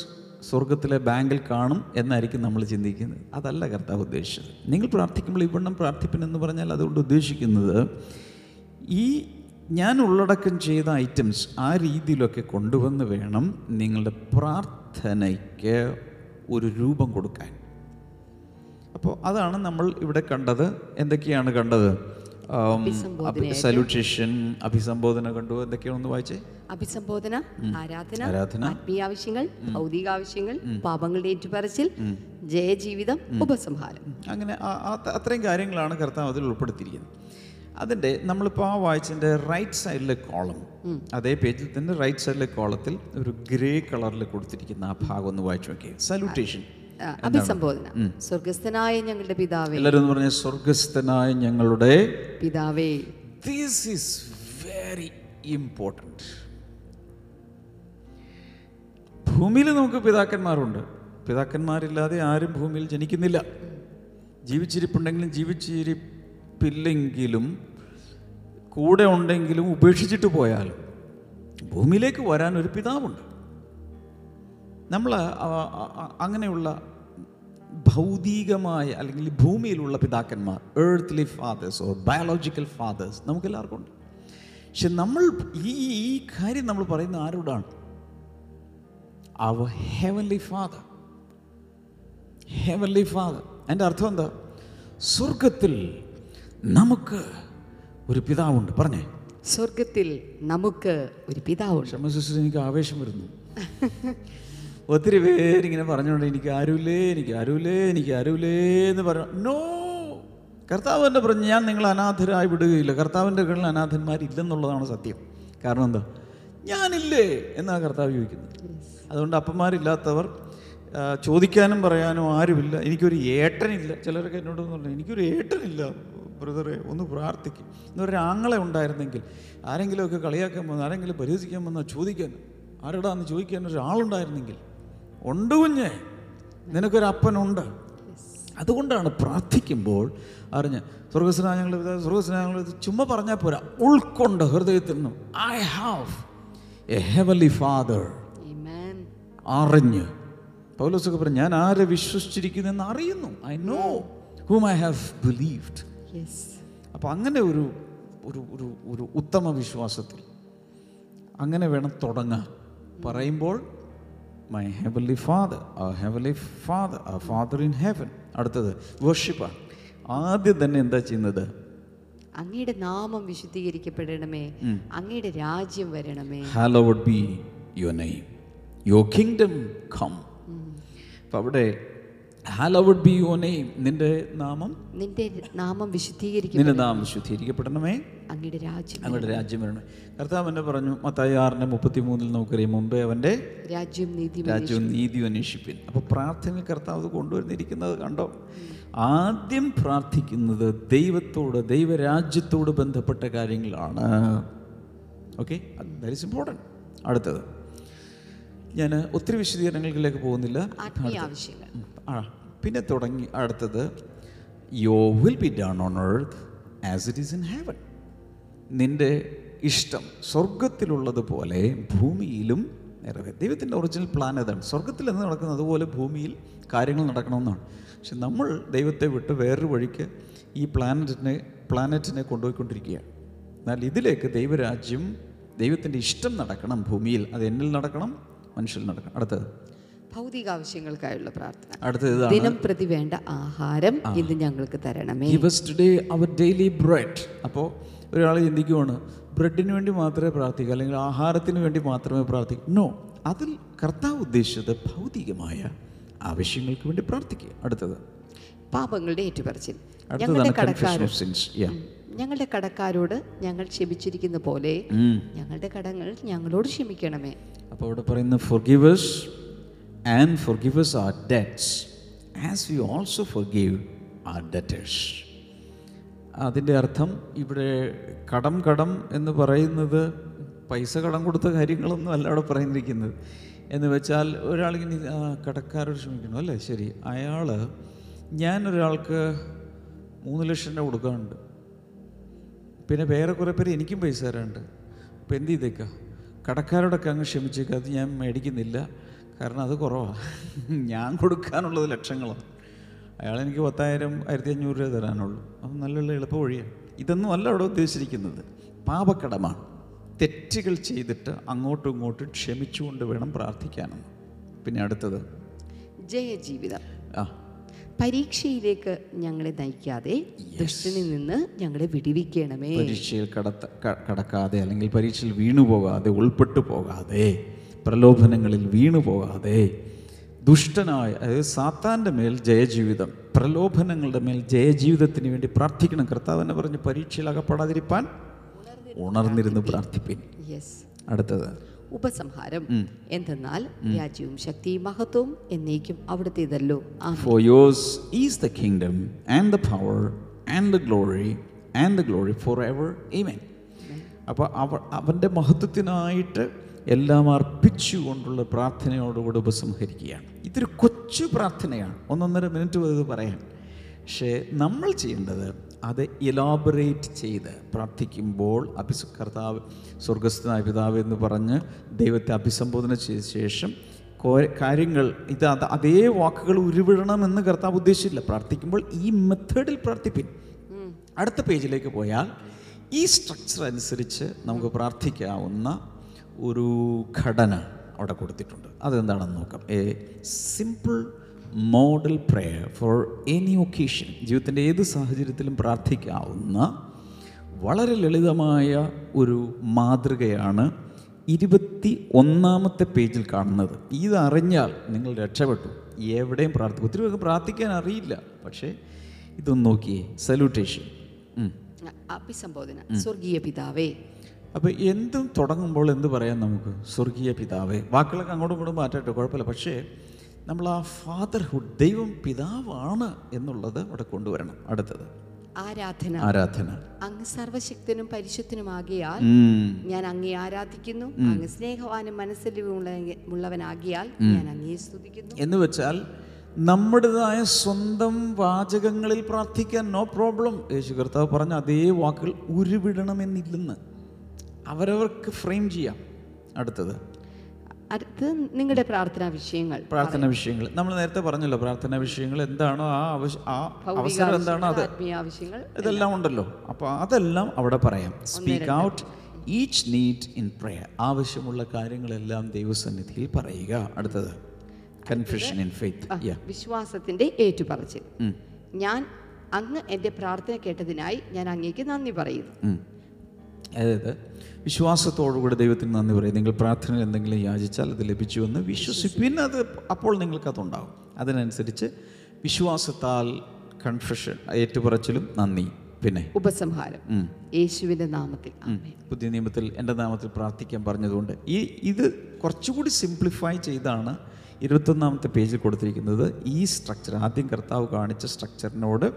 സ്വർഗത്തിലെ ബാങ്കിൽ കാണും എന്നായിരിക്കും നമ്മൾ ചിന്തിക്കുന്നത്. അതല്ല കർത്താവ് ഉദ്ദേശിച്ചത്. നിങ്ങൾ പ്രാർത്ഥിക്കുമ്പോൾ ഇവണ്ണം പ്രാർത്ഥിപ്പൻ എന്ന് പറഞ്ഞാൽ അതുകൊണ്ട് ഉദ്ദേശിക്കുന്നത് ഈ ഞാൻ ഉള്ളടക്കം ചെയ്ത ഐറ്റംസ് ആ രീതിയിലൊക്കെ കൊണ്ടുവന്ന് വേണം നിങ്ങളുടെ പ്രാർത്ഥനയ്ക്ക് ഒരു രൂപം കൊടുക്കാൻ. അപ്പോൾ അതാണ് നമ്മൾ ഇവിടെ കണ്ടത്. എന്തൊക്കെയാണ് കണ്ടത്? സല്യൂട്ടേഷൻ അഭിസംബോധന കണ്ടു. എന്തൊക്കെയാണെന്ന് വായിച്ചേ? അഭിസംബോധന ആരാധന ആരാധന. ആത്മീയ ആവശ്യങ്ങൾ ഭൗതിക ആവശ്യങ്ങൾ പാപങ്ങളുടെ ഏറ്റുപറച്ചിൽ ജയജീവിതം ഉപസംഹാരം. അങ്ങനെ അത്രയും കാര്യങ്ങളാണ് കർത്താവ് അതിൽ ഉൾപ്പെടുത്തിയിരിക്കുന്നത്. അതിന്റെ നമ്മളിപ്പോൾ ആ വായിച്ചതിന്റെ റൈറ്റ് സൈഡിലെ കോളം അതേ പേജിൽ തന്നെ റൈറ്റ് സൈഡിലെ കോളത്തിൽ ഒരു ഗ്രേ കളറിൽ കൊടുത്തിരിക്കുന്ന ആ ഭാഗം ഒന്ന് വായിച്ചു നോക്കിയേ. സല്യൂട്ടേഷൻ അഭിസംബോധന. സ്വർഗസ്ഥനായ ഞങ്ങളുടെ പിതാവേ. എല്ലാവരും പറഞ്ഞ സ്വർഗസ്ഥനായ ഞങ്ങളുടെ പിതാവേ. ദിസ് ഈസ് വെരി ഇമ്പോർട്ടന്റ് ഭൂമിയിൽ നമുക്ക് പിതാക്കന്മാരുണ്ട്. പിതാക്കന്മാരില്ലാതെ ആരും ഭൂമിയിൽ ജനിക്കുന്നില്ല. ജീവിച്ചിരിപ്പുണ്ടെങ്കിലും ജീവിച്ചിരിപ്പില്ലെങ്കിലും കൂടെ ഉണ്ടെങ്കിലും ഉപേക്ഷിച്ചിട്ട് പോയാലും ഭൂമിയിലേക്ക് വരാൻ ഒരു പിതാവുണ്ട്. നമ്മൾ അങ്ങനെയുള്ള ഭൗതികമായ അല്ലെങ്കിൽ ഭൂമിയിലുള്ള പിതാക്കന്മാർ earthly fathers or biological fathers നമുക്ക് എല്ലാവർക്കും ഉണ്ട്. പക്ഷെ നമ്മൾ ഈ ഈ കാര്യം നമ്മൾ പറയുന്ന ആരോടാണ്? അവർ ഹെവൻലി ഫാദർ ഹെവൻലി ഫാദർ എന്റെ അർത്ഥം എന്താ? സ്വർഗത്തിൽ നമുക്ക് ഒരു പിതാവുണ്ട്. പറഞ്ഞേ. സ്വർഗത്തിൽ നമുക്ക് ഒരു പിതാവുണ്ട്. എനിക്ക് ആവേശം വരുന്നു. ഒത്തിരി പേരിങ്ങനെ പറഞ്ഞുകൊണ്ട് എനിക്ക് ആരുമില്ലേ എനിക്ക് ആരുമില്ലേ എനിക്ക് ആരുമില്ലേ എന്ന് പറഞ്ഞു. നോ കർത്താവ് പറഞ്ഞ് പറഞ്ഞു ഞാൻ നിങ്ങൾ അനാഥരായി വിടുകയില്ല. കർത്താവിന്റെ കീഴിൽ അനാഥന്മാരില്ലെന്നുള്ളതാണ് സത്യം. കാരണം എന്താ? ഞാനില്ലേ എന്നാണ് കർത്താവ് ചോദിക്കുന്നത് അതുകൊണ്ട് അപ്പന്മാരില്ലാത്തവർ ചോദിക്കാനും പറയാനും ആരുമില്ല. എനിക്കൊരു ഏട്ടനില്ല. ചിലരൊക്കെ എന്നോട് പറഞ്ഞു എനിക്കൊരു ഏട്ടനില്ല ബ്രദറെ ഒന്ന് പ്രാർത്ഥിക്കും. എന്നൊരു ആങ്ങളെ ഉണ്ടായിരുന്നെങ്കിൽ ആരെങ്കിലുമൊക്കെ കളിയാക്കാൻ വന്ന് ആരെങ്കിലും പരിഹസിക്കാൻ വന്നാൽ ചോദിക്കാൻ. ആരുടാന്ന് ചോദിക്കാൻ ഒരാളുണ്ടായിരുന്നെങ്കിൽ ഉണ്ട് കുഞ്ഞേ. നിനക്കൊരു അപ്പനുണ്ട് അതുകൊണ്ടാണ് പ്രാർത്ഥിക്കുമ്പോൾ അറിഞ്ഞ് സ്വർഗസ്നാ ഞങ്ങൾ സ്വർഗസ്നാ ഞങ്ങൾ ചുമ്മാ പറഞ്ഞാൽ പോരാ. ഉൾക്കൊണ്ട് ഹൃദയത്തിൽ നിന്നും I have a heavenly father Amen. അറിഞ്ഞ്. പൗലോസൊക്കെ പറഞ്ഞു ഞാൻ ആരെ വിശ്വസിച്ചിരിക്കുന്നു എന്ന് അറിയുന്നു I know whom I have believed അപ്പം അപ്പോൾ അങ്ങനെ ഒരു ഒരു ഒരു ഒരു ഉത്തമ വിശ്വാസത്തിൽ അങ്ങനെ വേണം തുടങ്ങാൻ. പറയുമ്പോൾ മൈ ഹെവൻലി ഫാദർ ആ ഹെവൻലി ഫാദർ ആ ഫാദർ ഇൻ ഹെവൻ അടുത്തത് വർഷിപ്പാണ് ആദ്യം തന്നെ എന്താ ചെയ്യുന്നത്? അങ്ങയുടെ നാമം വിശുദ്ധീകരിക്കപ്പെടണമേ. അങ്ങയുടെ രാജ്യം വരണമേ. Hallowed be your name your kingdom come അപ്പം അവിടെ ഹാലോവുഡ് ബി യുവർ നെയിം നിന്റെ നാമം? നിന്റെ നാമം വിശുദ്ധീകരിക്കും നിന്റെ നാമം വിശുദ്ധീകരിക്കപ്പെടണമേ. അങ്ങയുടെ രാജ്യം അങ്ങയുടെ രാജ്യം വരണമേ. കർത്താവ് എന്നെ പറഞ്ഞു മത്തായി ആറിന്റെ മുപ്പത്തി മൂന്നിൽ നമുക്കറിയാം മുമ്പേ അവന്റെ രാജ്യം നീതി രാജ്യവും നീതി അന്വേഷിപ്പിൻ അപ്പോൾ പ്രാർത്ഥനയിൽ കർത്താവ് കൊണ്ടുവന്നിരിക്കുന്നത് കൊണ്ടുവരുന്നിരിക്കുന്നത് കണ്ടോ? ആദ്യം പ്രാർത്ഥിക്കുന്നത് ദൈവത്തോട് ദൈവരാജ്യത്തോട് ബന്ധപ്പെട്ട കാര്യങ്ങളാണ്. ഓക്കെ ദാറ്റ് ഇസ് ഇമ്പോർട്ടന്റ് അടുത്തത്. ഞാൻ ഒത്തിരി വിശദീകരണങ്ങളിലേക്ക് പോകുന്നില്ല. ആവശ്യങ്ങൾ. പിന്നെ തുടങ്ങി അടുത്തത് your will be done on earth as it is in heaven നിന്റെ ഇഷ്ടം സ്വർഗത്തിലുള്ളതുപോലെ ഭൂമിയിലും നിറവേ ദൈവത്തിന്റെ ഒറിജിനൽ പ്ലാൻ അതാണ് സ്വർഗത്തിൽ എന്ന് നടക്കുന്നത് അതുപോലെ ഭൂമിയിൽ കാര്യങ്ങൾ നടക്കണമെന്നാണ്. പക്ഷെ നമ്മൾ ദൈവത്തെ വിട്ട് വേറൊരു വഴിക്ക് ഈ പ്ലാനറ്റിനെ പ്ലാനറ്റിനെ കൊണ്ടുപോയിക്കൊണ്ടിരിക്കുകയാണ്. എന്നാൽ ഇതിലേക്ക് ദൈവരാജ്യം ദൈവത്തിന്റെ ഇഷ്ടം നടക്കണം ഭൂമിയിൽ. അത് എന്നിൽ നടക്കണം മനുഷ്യരിൽ നടക്കണം. അടുത്തത് ഭൗതിക ആവശ്യങ്ങൾക്കായുള്ള പ്രാർത്ഥന. അടുത്തത് ദിനം പ്രതി വേണ്ട ആഹാരം ഇന്ന് ഞങ്ങൾക്ക് തരണമേ. Give us today our daily bread. അപ്പോൾ ഒരാൾ ചിന്തിക്കുവാണ് ബ്രെഡിന് വേണ്ടി മാത്രമേ പ്രാർത്ഥിക്കൂ അല്ലെങ്കിൽ ആഹാരത്തിന് വേണ്ടി മാത്രമേ പ്രാർത്ഥിക്കൂ? നോ അതിൽ കർത്താവ് ഉദ്ദേശിച്ചത് ഭൗതികമായ ആവശ്യങ്ങൾക്ക് വേണ്ടി പ്രാർത്ഥിക്കുക. അടുത്തത്. പാപങ്ങളുടെ ഏറ്റുപറച്ചിൽ. ഞങ്ങളുടെ ഉം. ഞങ്ങളുടെ കടക്കാരോട് ഞങ്ങൾ ക്ഷമിച്ചിരിക്കുന്ന പോലെ ഞങ്ങളുടെ കടങ്ങൾ ഞങ്ങളോട് ക്ഷമിക്കണമേ. അപ്പോൾ അവിടെ പറയുന്ന forgivers give us our debts as we also forgive our debtors അതിന്റെ അർത്ഥം ഇവിടെ കടം കടം എന്ന് പറയുന്നത് പൈസ കടം കൊടുത്ത കാര്യങ്ങളൊന്നും അല്ല അവിടെ പറയുന്നിരിക്കുന്നത്. എന്ന് വെച്ചാൽ ഒരാളിങ്ങനെ കടക്കാരോട് ക്ഷമിക്കണം അല്ലേ? ശരി. അയാൾ ഞാൻ ഒരാൾക്ക് മൂന്ന് ലക്ഷം രൂപ കൊടുക്കാറുണ്ട്. പിന്നെ വേറെ കുറേ പേര് എനിക്കും പൈസ തരാറുണ്ട്. അപ്പോൾ എന്ത് ചെയ്തേക്കാം? കടക്കാരോടൊക്കെ അങ്ങ് ക്ഷമിച്ചേക്കാം. അത് ഞാൻ മേടിക്കുന്നില്ല. കാരണം അത് കുറവാണ് ഞാൻ കൊടുക്കാനുള്ളത് ലക്ഷങ്ങളാണ് അയാൾ എനിക്ക് പത്തായിരം ആയിരത്തി അഞ്ഞൂറ് രൂപ തരാനുള്ളൂ. അത് നല്ല എളുപ്പ വഴിയാണ് ഇതൊന്നും അല്ല അവിടെ ഉദ്ദേശിച്ചിരിക്കുന്നത്. പാപക്കടമാണ്. തെറ്റുകൾ ചെയ്തിട്ട് അങ്ങോട്ടും ഇങ്ങോട്ടും ക്ഷമിച്ചുകൊണ്ട് വേണം പ്രാർത്ഥിക്കാനെന്ന് പിന്നെ അടുത്തത്. ജയജീവിതം. ആ. പരീക്ഷയിലേക്ക് ഞങ്ങളെ നയിക്കാതെ ദുഷ്ടനിൽ നിന്ന് ഞങ്ങളെ വിടിവിക്കണമേ. പരീക്ഷയിൽ കടത്ത കടക്കാതെ അല്ലെങ്കിൽ പരീക്ഷയിൽ വീണു പോകാതെ ഉൾപ്പെട്ടു പോകാതെ പ്രലോഭനങ്ങളിൽ വീണു പോകാതെ ദുഷ്ടനായ അതായത് സാത്താന്റെ മേൽ ജയജീവിതം പ്രലോഭനങ്ങളുടെ മേൽ ജയജീവിതത്തിന് വേണ്ടി പ്രാർത്ഥിക്കണം. കർത്താവ് തന്നെ പറഞ്ഞ് പരീക്ഷയിൽ അകപ്പെടാതിരിപ്പാൻ ഉണർന്നിരുന്ന് പ്രാർത്ഥിപ്പിൻ. അടുത്തത്. ഉപസംഹാരം. എന്തെന്നാൽ രാജ്യവും ശക്തിയും മഹത്വവും എന്നേക്കും അവിടുത്തേതല്ലോ. For yours is the kingdom and the power and the glory and the glory forever even അപ്പോൾ അവ അവന്റെ മഹത്വത്തിനായിട്ട് എല്ലാം അർപ്പിച്ചുകൊണ്ടുള്ള പ്രാർത്ഥനയോടുകൂടി ഉപസംഹരിക്കുകയാണ്. ഇതൊരു കൊച്ചു പ്രാർത്ഥനയാണ്. ഒന്നൊന്നര മിനിറ്റ് ഇത് പറയാൻ. പക്ഷേ നമ്മൾ ചെയ്യേണ്ടത് അത് ഇലാബറേറ്റ് ചെയ്ത് പ്രാർത്ഥിക്കുമ്പോൾ അഭിസ് കർത്താവ് സ്വർഗസ്ഥനായ പിതാവ് എന്ന് പറഞ്ഞ് ദൈവത്തെ അഭിസംബോധന ചെയ്ത ശേഷം കാര്യങ്ങൾ ഇത് അത് അതേ വാക്കുകൾ ഉരുവിടണമെന്ന് കർത്താവ് ഉദ്ദേശിച്ചില്ല. പ്രാർത്ഥിക്കുമ്പോൾ ഈ മെത്തേഡിൽ പ്രാർത്ഥിപ്പിൻ. അടുത്ത പേജിലേക്ക് പോയാൽ ഈ സ്ട്രക്ചർ അനുസരിച്ച് നമുക്ക് പ്രാർത്ഥിക്കാവുന്ന ഒരു ഘടന അവിടെ കൊടുത്തിട്ടുണ്ട്. അതെന്താണെന്ന് നോക്കാം. A simple model prayer for any occasion ജീവിതത്തിന്റെ ഏത് സാഹചര്യത്തിലും പ്രാർത്ഥിക്കാവുന്ന വളരെ ലളിതമായ ഒരു മാതൃകയാണ് ഇരുപത്തി ഒന്നാമത്തെ പേജിൽ കാണുന്നത്. ഇതറിഞ്ഞാൽ നിങ്ങൾ രക്ഷപ്പെട്ടു. എവിടെയും പ്രാർത്ഥിക്കും. ഒത്തിരി പേർക്ക് പ്രാർത്ഥിക്കാൻ അറിയില്ല. പക്ഷേ ഇതൊന്ന് നോക്കിയേ. സല്യൂട്ടേഷൻ അഭിസംബോധന. സ്വർഗീയ പിതാവേ അപ്പോൾ എന്തും തുടങ്ങുമ്പോൾ എന്ത് പറയാം നമുക്ക്? സ്വർഗീയ പിതാവേ. വാക്കുകളൊക്കെ അങ്ങോട്ടും ഇങ്ങോട്ടും മാറ്റട്ടെ കുഴപ്പമില്ല. പക്ഷേ നമ്മൾ ആ ഫാദർഹുഡ് ദൈവം പിതാവാണ് എന്നുള്ളത് അവിടെ കൊണ്ടുവരണം. അടുത്തത്. ആരാധന. ആരാധന. അങ്ങ് സർവശക്തനും പരിശുദ്ധനുമാകിയാൽ. ഞാൻ അങ്ങേ ആരാധിക്കുന്നു. അങ്ങ് സ്നേഹവാനും മനസ്സിലുള്ളവനാകിയാൽ ഞാൻ അങ്ങേ സ്തുതിക്കുന്നു. എന്ന് വെച്ചാൽ നമ്മുടേതായ സ്വന്തം വാചകങ്ങളിൽ പ്രാർത്ഥിക്കാൻ നോ പ്രോബ്ലം യേശു കർത്താവ് പറഞ്ഞ അതേ വാക്കുകൾ ഉരുവിടണമെന്നില്ലെന്ന്. അവരവർക്ക് ഫ്രെയിം ചെയ്യാം. അടുത്തത്. അടുത്ത് നിങ്ങളുടെ പ്രാർത്ഥനാ വിഷയങ്ങൾ പ്രാർത്ഥന വിഷയങ്ങൾ. നമ്മൾ നേരത്തെ പറഞ്ഞല്ലോ പ്രാർത്ഥന വിഷയങ്ങൾ എന്താണോ ആ ആ അവസരം എന്താണോ അത് ഇതെല്ലാം ഉണ്ടല്ലോ. അപ്പോൾ അതെല്ലാം അവിടെ പറയാം. Speak out each need in prayer ആവശ്യമുള്ള കാര്യങ്ങളെല്ലാം ദൈവസന്നിധിയിൽ പറയുക. അടുത്തത്. കൺഫ്യൂഷൻ ഇൻ ഫെയ്ത്ത് വിശ്വാസത്തിന്റെ ഏറ്റുപറച്ചിൽ. ഞാൻ അങ്ങ് എന്റെ പ്രാർത്ഥന കേട്ടതിനായി ഞാൻ അങ്ങേക്ക് നന്ദി പറയുന്നു. അതായത് വിശ്വാസത്തോടുകൂടി ദൈവത്തിന് നന്ദി പറയും. നിങ്ങൾ പ്രാർത്ഥന എന്തെങ്കിലും യാചിച്ചാൽ അത് ലഭിച്ചുവെന്ന് വിശ്വസിപ്പിൻ അത് അപ്പോൾ നിങ്ങൾക്കതുണ്ടാകും. അതിനനുസരിച്ച് വിശ്വാസത്താൽ കൺഫ്യൂഷൻ ഏറ്റുപറച്ചിലും നന്ദി. പിന്നെ? ഉപസംഹാരം. യേശുവിന്റെ നാമത്തിൽ. പുതിയ നിയമത്തിൽ എന്റെ നാമത്തിൽ പ്രാർത്ഥിക്കാൻ പറഞ്ഞതുകൊണ്ട് ഈ ഇത് കുറച്ചുകൂടി സിംപ്ലിഫൈ ചെയ്താണ് ഇരുപത്തൊന്നാമത്തെ പേജിൽ കൊടുത്തിരിക്കുന്നത് ഈ സ്ട്രക്ചർ ആദ്യം കർത്താവ് കാണിച്ച സ്ട്രക്ചറിനോട്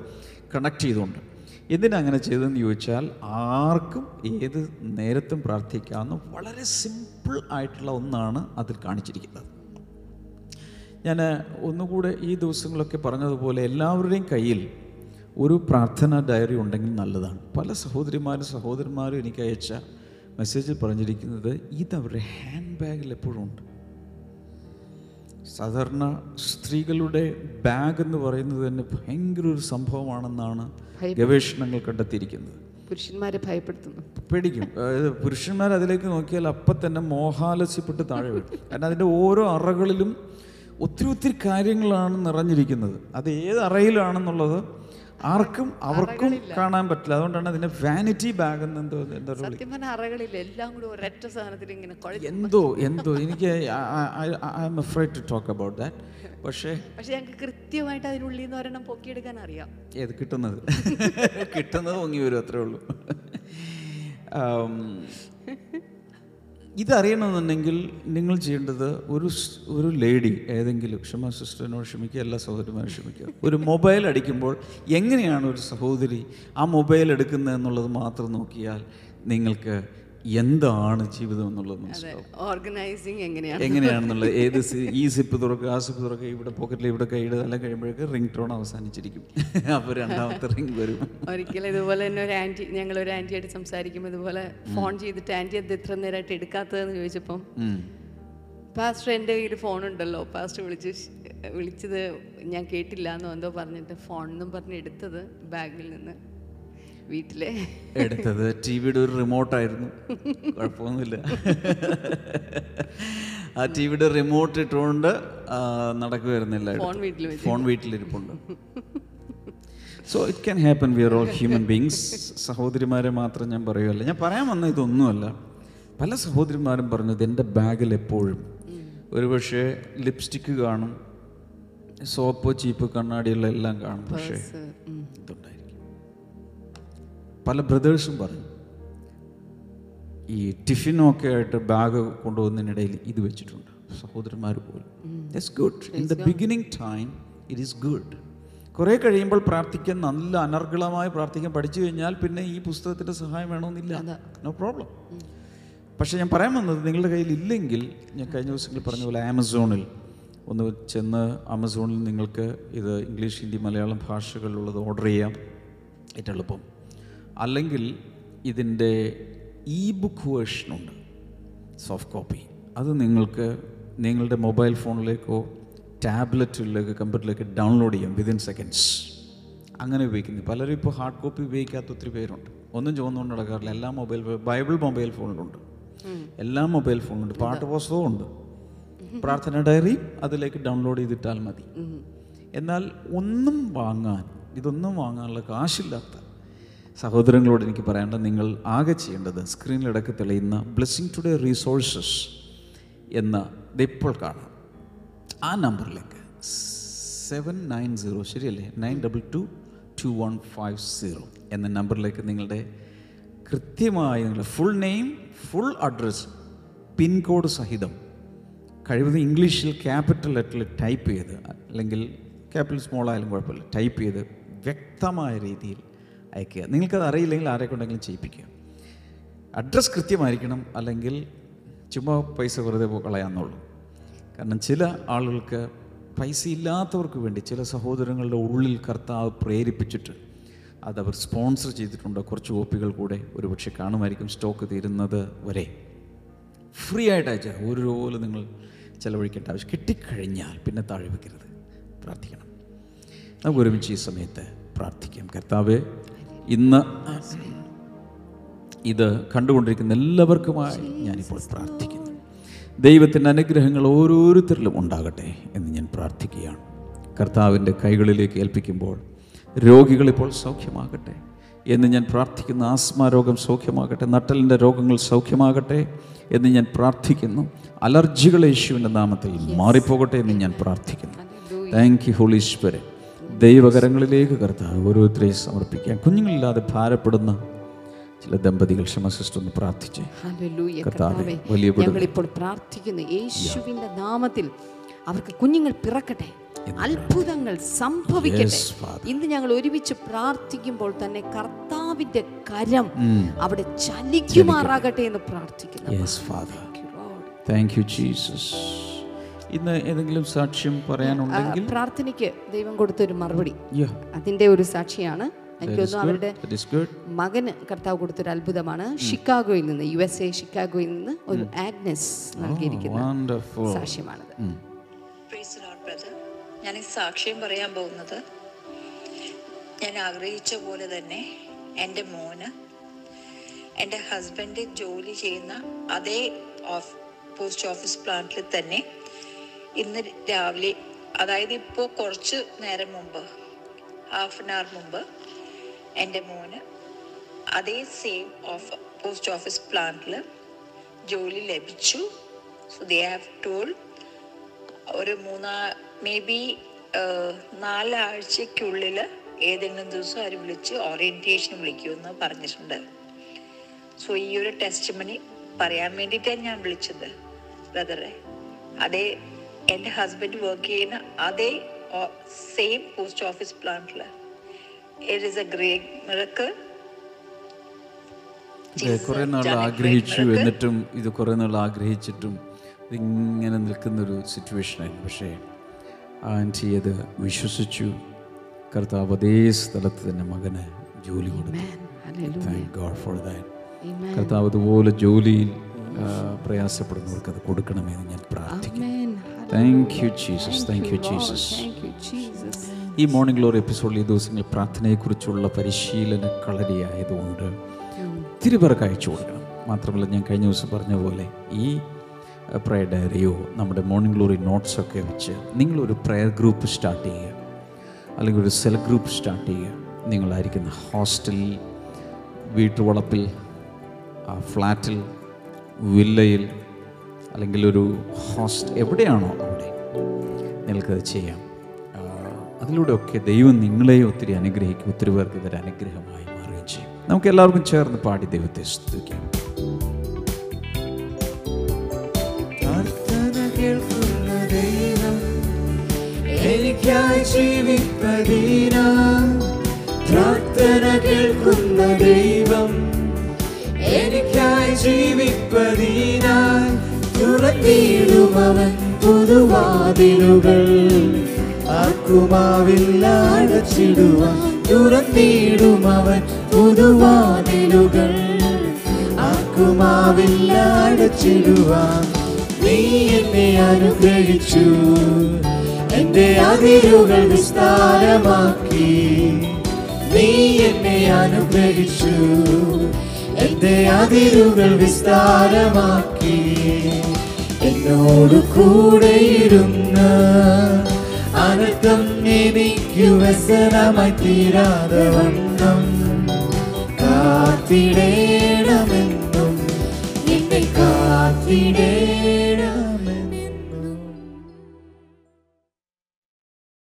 കണക്ട് ചെയ്തുകൊണ്ട്. എന്തിനാ അങ്ങനെ ചെയ്തതെന്ന് ചോദിച്ചാൽ ആർക്കും ഏത് നേരത്തും പ്രാർത്ഥിക്കാവുന്ന വളരെ സിമ്പിൾ ആയിട്ടുള്ള ഒന്നാണ് അതിൽ കാണിച്ചിരിക്കുന്നത്. ഞാൻ ഒന്നുകൂടെ ഈ ദിവസങ്ങളൊക്കെ പറഞ്ഞതുപോലെ എല്ലാവരുടെയും കയ്യിൽ ഒരു പ്രാർത്ഥന ഡയറി ഉണ്ടെങ്കിൽ നല്ലതാണ്. പല സഹോദരിമാരും സഹോദരന്മാരും എനിക്ക് അയച്ച മെസ്സേജിൽ പറഞ്ഞിരിക്കുന്നത് ഇത് അവരുടെ ഹാൻഡ് ബാഗിൽ എപ്പോഴും ഉണ്ട്. സാധാരണ സ്ത്രീകളുടെ ബാഗ് എന്ന് പറയുന്നത് തന്നെ ഭയങ്കര ഒരു സംഭവമാണെന്നാണ് ഗവേഷണങ്ങൾ കണ്ടെത്തിയിരിക്കുന്നത്. പുരുഷന്മാരെ ഭയപ്പെടുത്തുന്നു. പേടിക്കും. അതായത് പുരുഷന്മാർ അതിലേക്ക് നോക്കിയാൽ അപ്പം തന്നെ മോഹാലസ്യപ്പെട്ട് താഴെ വീഴും കാരണം അതിന്റെ ഓരോ അറകളിലും ഒത്തിരി ഒത്തിരി കാര്യങ്ങളാണ് നിറഞ്ഞിരിക്കുന്നത്. അത് ഏത് അറയിലാണെന്നുള്ളത് ആർക്കും അവർക്കും കാണാൻ പറ്റില്ല. അതുകൊണ്ടാണ് അതിന്റെ വാനിറ്റി ബാഗ് എന്ന് എന്തോ എന്താ അറകളിൽ എല്ലാം കൂടി ഒരൊറ്റ സാധനത്തിൽ ഇങ്ങനെ എന്തോ എന്തോ. എനിക്ക് I'm afraid to talk about that പക്ഷേ പക്ഷേ ഞങ്ങൾക്ക് കൃത്യമായിട്ട് അതിനുള്ളിൽ നിന്ന് ഒരെണ്ണം പൊക്കിയെടുക്കാൻ അറിയാം. ഏത് കിട്ടുന്നത്? കിട്ടുന്നത് പൊങ്ങി വരും അത്രേ ഉള്ളൂ. ഇതറിയണമെന്നുണ്ടെങ്കിൽ നിങ്ങൾ ചെയ്യേണ്ടത് ഒരു ഒരു ലേഡി ഏതെങ്കിലും ക്ഷമ സിസ്റ്ററിനോട് ക്ഷമിക്കുക എല്ലാ സഹോദരിമാരും ക്ഷമിക്കുക. ഒരു മൊബൈൽ അടിക്കുമ്പോൾ എങ്ങനെയാണ് ഒരു സഹോദരി ആ മൊബൈൽ എടുക്കുന്നത് എന്നുള്ളത് മാത്രം നോക്കിയാൽ നിങ്ങൾക്ക് എന്താണ് ജീവിതം എന്നുള്ളത് മനസ്സിലാവും. ഓർഗനൈസിങ് എങ്ങനെയാണ്? എങ്ങനെയാണെന്നുള്ളത്? ഏത് ഈ സിപ്പ് തുറക്കുക ആ സിപ്പ് തുറക്കുക ഇവിടെ പോക്കറ്റിൽ ഇവിടെ കൈയിടുക എല്ലാം കഴിയുമ്പോഴേക്ക് റിംഗ് ടോൺ അവസാനിച്ചിരിക്കും. അപ്പോൾ രണ്ടാമത്തെ റിംഗ് വരും. ഒരിക്കലും ഇതുപോലെ തന്നെ ഒരു ആന്റി ഞങ്ങൾ ഒരു ആന്റിയായിട്ട് സംസാരിക്കുമ്പോൾ ഇതുപോലെ ഫോൺ ചെയ്തിട്ട് ആന്റി അത് ഇത്ര നേരമായിട്ട് എടുക്കാത്തതെന്ന് ചോദിച്ചപ്പം പാസ്റ്റർ എന്റെ കയ്യിൽ ഫോണുണ്ടല്ലോ പാസ്റ്റർ വിളിച്ച് വിളിച്ചത് ഞാൻ കേട്ടില്ല എന്നോ എന്തോ പറഞ്ഞിട്ട് ഫോൺ എന്നും പറഞ്ഞ് എടുത്തത് ബാഗിൽ നിന്ന്. വീട്ടിലെ. എടുത്തത് ടി വിയുടെ ഒരു റിമോട്ടായിരുന്നു കുഴപ്പമൊന്നുമില്ല. ആ ടി വിയുടെ റിമോട്ട് ഇട്ടുകൊണ്ട് നടക്കുമായിരുന്നില്ല phone വീട്ടിലിരിപ്പുണ്ട്. So it can happen we are all human beings സഹോദരിമാരെ മാത്രം ഞാൻ പറയുമല്ല ഞാൻ പറയാൻ വന്ന ഇതൊന്നുമല്ല. പല സഹോദരിമാരും പറഞ്ഞത് എന്റെ ബാഗിൽ എപ്പോഴും. ഒരുപക്ഷെ ലിപ്സ്റ്റിക്ക് കാണും സോപ്പ് ചീപ്പ് കണ്ണാടിയുള്ള എല്ലാം കാണും. പക്ഷേ ഉം. പല ബ്രദേഴ്സും പറഞ്ഞു ഈ ടിഫിനൊക്കെ ആയിട്ട് ബാഗ് കൊണ്ടുപോകുന്നതിനിടയിൽ ഇത് വെച്ചിട്ടുണ്ട്. സഹോദരന്മാർ പോലും. It's good in the beginning time it is good കുറേ കഴിയുമ്പോൾ പ്രാർത്ഥിക്കാൻ നല്ല അനർഗളമായി പ്രാർത്ഥിക്കാൻ പഠിച്ചു കഴിഞ്ഞാൽ പിന്നെ ഈ പുസ്തകത്തിന്റെ സഹായം വേണമെന്നില്ല. നോ പ്രോബ്ലം പക്ഷേ ഞാൻ പറയാൻ വന്നത് നിങ്ങളുടെ കയ്യിൽ ഇല്ലെങ്കിൽ ഞാൻ കഴിഞ്ഞ ദിവസങ്ങളിൽ പറഞ്ഞ പോലെ ആമസോണിൽ ഒന്ന് ചെന്ന് ആമസോണിൽ നിങ്ങൾക്ക് ഇത് ഇംഗ്ലീഷ് ഹിന്ദി മലയാളം ഭാഷകളിലുള്ളത് ഓർഡർ ചെയ്യാം. ഏറ്റവും എളുപ്പം. അല്ലെങ്കിൽ ഇതിന്റെ ഇ ബുക്ക് വേർഷനുണ്ട് സോഫ്റ്റ് കോപ്പി അത് നിങ്ങൾക്ക് നിങ്ങളുടെ മൊബൈൽ ഫോണിലേക്കോ ടാബ്ലറ്റിലേക്ക് കമ്പ്യൂട്ടറിലേക്ക് ഡൗൺലോഡ് ചെയ്യാം വിതിൻ സെക്കൻഡ്സ് അങ്ങനെ ഉപയോഗിക്കുന്നു. പലരും ഇപ്പോൾ ഹാർഡ് കോപ്പി ഉപയോഗിക്കാത്ത ഒത്തിരി പേരുണ്ട്. ഒന്നും ചുവന്നുകൊണ്ട് നടക്കാറില്ല. എല്ലാ മൊബൈൽ ബൈബിൾ മൊബൈൽ ഫോണിലുണ്ട് എല്ലാ മൊബൈൽ ഫോണിലുണ്ട് പാട്ട് പുസ്തകവും ഉണ്ട് പ്രാർത്ഥന ഡയറി അതിലേക്ക് ഡൗൺലോഡ് ചെയ്തിട്ടാൽ മതി. എന്നാൽ ഒന്നും വാങ്ങാൻ ഇതൊന്നും വാങ്ങാനുള്ള കാശില്ലാത്ത സഹോദരങ്ങളോട് എനിക്ക് പറയാനുള്ളത് നിങ്ങൾ ആകെ ചെയ്യേണ്ടത് സ്ക്രീനിലിടക്ക് തെളിയുന്ന ബ്ലെസ്സിങ് ടുഡേ റീസോഴ്സസ് എന്ന ഇതിപ്പോൾ കാണാം. ആ നമ്പറിലേക്ക് സെവൻ നയൻ സീറോ ശരിയല്ലേ? Nine double two two one five zero എന്ന നമ്പറിലേക്ക് നിങ്ങളുടെ കൃത്യമായി നിങ്ങളുടെ full name full address pincode സഹിതം കഴിവതും ഇംഗ്ലീഷിൽ ക്യാപിറ്റൽ ലെറ്ററിൽ ടൈപ്പ് ചെയ്ത് അല്ലെങ്കിൽ ക്യാപിറ്റൽ സ്മോൾ ആയാലും കുഴപ്പമില്ല ടൈപ്പ് ചെയ്ത് വ്യക്തമായ രീതിയിൽ അയക്കുക. നിങ്ങൾക്കത് അറിയില്ലെങ്കിൽ ആരെക്കൊണ്ടെങ്കിലും ചെയ്യിപ്പിക്കുക. അഡ്രസ്സ് കൃത്യമായിരിക്കണം അല്ലെങ്കിൽ ചുമ്മാ പൈസ വെറുതെ കളയാന്നുള്ളൂ കാരണം ചില ആളുകൾക്ക് പൈസ ഇല്ലാത്തവർക്ക് വേണ്ടി ചില സഹോദരങ്ങളുടെ ഉള്ളിൽ കർത്താവ് പ്രേരിപ്പിച്ചിട്ട് അതവർ സ്പോൺസർ ചെയ്തിട്ടുണ്ട്. കുറച്ച് കോപ്പികൾ കൂടെ ഒരുപക്ഷെ കാണുമായിരിക്കും സ്റ്റോക്ക് തീരുന്നത് വരെ. ഫ്രീ ആയിട്ട് അയച്ചാൽ ഒരു രൂപ നിങ്ങൾ ചിലവഴിക്കേണ്ട ആവശ്യം കിട്ടിക്കഴിഞ്ഞാൽ പിന്നെ താഴെ വെക്കരുത്. പ്രാർത്ഥിക്കണം. നമുക്ക് ഒരുമിച്ച് ഈ സമയത്ത് പ്രാർത്ഥിക്കാം. കർത്താവെ ഇന്ന് ഇത് കണ്ടുകൊണ്ടിരിക്കുന്ന എല്ലാവർക്കുമായി ഞാനിപ്പോൾ പ്രാർത്ഥിക്കുന്നു. ദൈവത്തിന്റെ അനുഗ്രഹങ്ങൾ ഓരോരുത്തരിലും ഉണ്ടാകട്ടെ എന്ന് ഞാൻ പ്രാർത്ഥിക്കുകയാണ്. കർത്താവിന്റെ കൈകളിലേക്ക് ഏൽപ്പിക്കുമ്പോൾ രോഗികളിപ്പോൾ സൗഖ്യമാകട്ടെ എന്ന് ഞാൻ പ്രാർത്ഥിക്കുന്നു. ആസ്മ രോഗം സൗഖ്യമാകട്ടെ നട്ടലിന്റെ രോഗങ്ങൾ സൗഖ്യമാകട്ടെ എന്ന് ഞാൻ പ്രാർത്ഥിക്കുന്നു. അലർജികൾ യേശുവിന്റെ നാമത്തിൽ മാറിപ്പോകട്ടെ എന്ന് ഞാൻ പ്രാർത്ഥിക്കുന്നു. താങ്ക് യു ഹോളീശ്വരൻ ദൈവകരങ്ങളിലേക്ക് കർത്താവ് ഓരോരുത്തരെയും സമർപ്പിക്കാം കുഞ്ഞുങ്ങളില്ലാതെ ഭാരപ്പെടുന്ന ചില ദമ്പതികൾ ക്ഷമസിസ്റ്റ് ഒന്ന് പ്രാർത്ഥിച്ചേ. ഞങ്ങളിപ്പോൾ പ്രാർത്ഥിക്കുന്നു യേശുവിന്റെ നാമത്തിൽ അവർക്ക് കുഞ്ഞുങ്ങൾ പിറക്കട്ടെ. അത്ഭുതങ്ങൾ സംഭവിക്കട്ടെ. ഇന്ന് ഞങ്ങൾ ഒരുമിച്ച് പ്രാർത്ഥിക്കുമ്പോൾ തന്നെ കർത്താവിന്റെ കരം അവിടെ ചലിക്കുമാറാകട്ടെ എന്ന് പ്രാർത്ഥിക്കുന്നു. താങ്ക് യു ജീസസ് ഇന്ന് ഏതെങ്കിലും സാക്ഷ്യം പറയാനുണ്ടെങ്കിൽ? പ്രാർത്ഥനയ്ക്ക് ദൈവം കൊടുത്തൊരു മറുപടി. അതിന്റെ ഒരു സാക്ഷിയാണ്. എനിക്ക് that is തോന്നുന്നു good. അവരുടെ That is good. മകന് കർത്താവ് കൊടുത്തൊരു അത്ഭുതമാണ്. ഷിക്കാഗോയിൽ നിന്ന് യു എസ് എ ഷിക്കാഗോയിൽ നിന്ന് ഒരു ആഗ്നസ് നൽകിയിരിക്കുന്ന Wonderful. സാക്ഷ്യമാണത്. പ്രൈസ് ലോർഡ് ബ്രദർ ഞാൻ ഈ സാക്ഷ്യം പറയാൻ പോകുന്നത് ഞാൻ ആഗ്രഹിച്ച പോലെ തന്നെ എന്റെ മോന് എന്റെ ഹസ്ബൻഡ് ജോലി ചെയ്യുന്ന അതേ ഓഫ് പോസ്റ്റ് ഓഫീസ് പ്ലാന്റിൽ തന്നെ ഇന്ന് രാവിലെ അതായത് ഇപ്പോൾ കുറച്ച് നേരം മുമ്പ് ഹാഫ് ആൻ അവർ മുമ്പ് എന്റെ മോന് അതേ സെയിം ഓഫ് പോസ്റ്റ് ഓഫീസ് പ്ലാന്റിൽ ജോലി ലഭിച്ചു. സോ ദേ ഹാവ് ടോൾ ഒരു മൂന്നാ മേ ബി നാലാഴ്ചക്കുള്ളിൽ ഏതെങ്കിലും ദിവസം അവർ വിളിച്ച് ഓറിയന്റേഷൻ വിളിക്കുമെന്ന് പറഞ്ഞിട്ടുണ്ട്. സോ ഈ ഒരു ടെസ്റ്റ് മണി പറയാൻ വേണ്ടിയിട്ടാണ് ഞാൻ വിളിച്ചത് ബ്രദറെ അതേ എന്റെ ഹസ്ബൻഡ് വർക്ക് ചെയ്യുന്ന അതേ സെയിം പോസ്റ്റ് ഓഫീസ് പ്ലാന്റിൽ it is a great miracle കുറേ നാൾ ആഗ്രഹിച്ചു എന്നിട്ടും ഇത് കുറേ നാൾ ആഗ്രഹിച്ചിട്ടും ഇതിങ്ങനെ നിൽക്കുന്നൊരു സിറ്റുവേഷനായിരുന്നു പക്ഷേ ആന്റി അത് വിശ്വസിച്ചു. കർത്താവ് അതേ സ്ഥലത്ത് തന്നെ മകന് ജോലി കൊടുത്തു. താങ്ക് ഗോഡ് ഫോർ ദാറ്റ് കർത്താവ് അതുപോലെ ജോലിയിൽ പ്രയാസപ്പെടുന്നവർക്ക് അത് കൊടുക്കണമെന്ന് ഞാൻ പ്രാർത്ഥിക്കുന്നു. Thank you Jesus thank you Jesus Thank you, Jesus. ഈ മോർണിംഗ് ഗ്ലോറി എപ്പിസോഡിൽ ഈ ദിവസങ്ങൾ പ്രാർത്ഥനയെക്കുറിച്ചുള്ള പരിശീലന കളരിയായതുകൊണ്ട് ഒത്തിരി പേർക്ക് അയച്ചു കൊടുക്കണം. മാത്രമല്ല ഞാൻ കഴിഞ്ഞ ദിവസം പറഞ്ഞ പോലെ ഈ പ്രയർ ഡയറിയോ നമ്മുടെ മോർണിംഗ് ഗ്ലോറി നോട്ട്സൊക്കെ വെച്ച് നിങ്ങളൊരു പ്രയർ ഗ്രൂപ്പ് സ്റ്റാർട്ട് ചെയ്യുക. അല്ലെങ്കിൽ ഒരു സെൽ ഗ്രൂപ്പ് സ്റ്റാർട്ട് ചെയ്യുക. നിങ്ങളായിരിക്കുന്ന ഹോസ്റ്റലിൽ വീട്ടുവളപ്പിൽ ആ ഫ്ലാറ്റിൽ വില്ലയിൽ അല്ലെങ്കിൽ ഒരു ഹോസ്റ്റ് എവിടെയാണോ അവിടെ നിങ്ങൾക്കത് ചെയ്യാം. അതിലൂടെയൊക്കെ ദൈവം നിങ്ങളെ ഒത്തിരി അനുഗ്രഹിക്കും ഒത്തിരി പേർക്ക് ഇതൊരു അനുഗ്രഹമായി മാറുകയും ചെയ്യും. നമുക്ക് എല്ലാവർക്കും ചേർന്ന് പാടി ദൈവത്തെ സ്തുതിക്കാം. എനിക്കായി പ്രാർത്ഥന കേൾക്കുന്ന ദൈവം എനിക്കായി ജീവിപ്പതീന തുറന്നിടുമവൻ പുതുവാതിലുകൾ. ആർക്കുമാവില്ല അടച്ചിടുവാൻ പുതുവാതിലുകൾ. അടച്ചിടുവാൻ നീ എന്നെ അനുഗ്രഹിച്ചു. എന്റെ അതിരുകൾ വിസ്താരമാക്കി. നീ എന്നെ അനുഗ്രഹിച്ചു. എന്റെ അതിരുകൾ വിസ്താരമാക്കി. എന്നോട് കൂടെയിരുന്ന് അനക്കം എനിക്ക് വ്യസനമായി തീരാതെ വണ്ണം കാത്തിടേണമെന്നും എന്നെ കാത്തിടേണം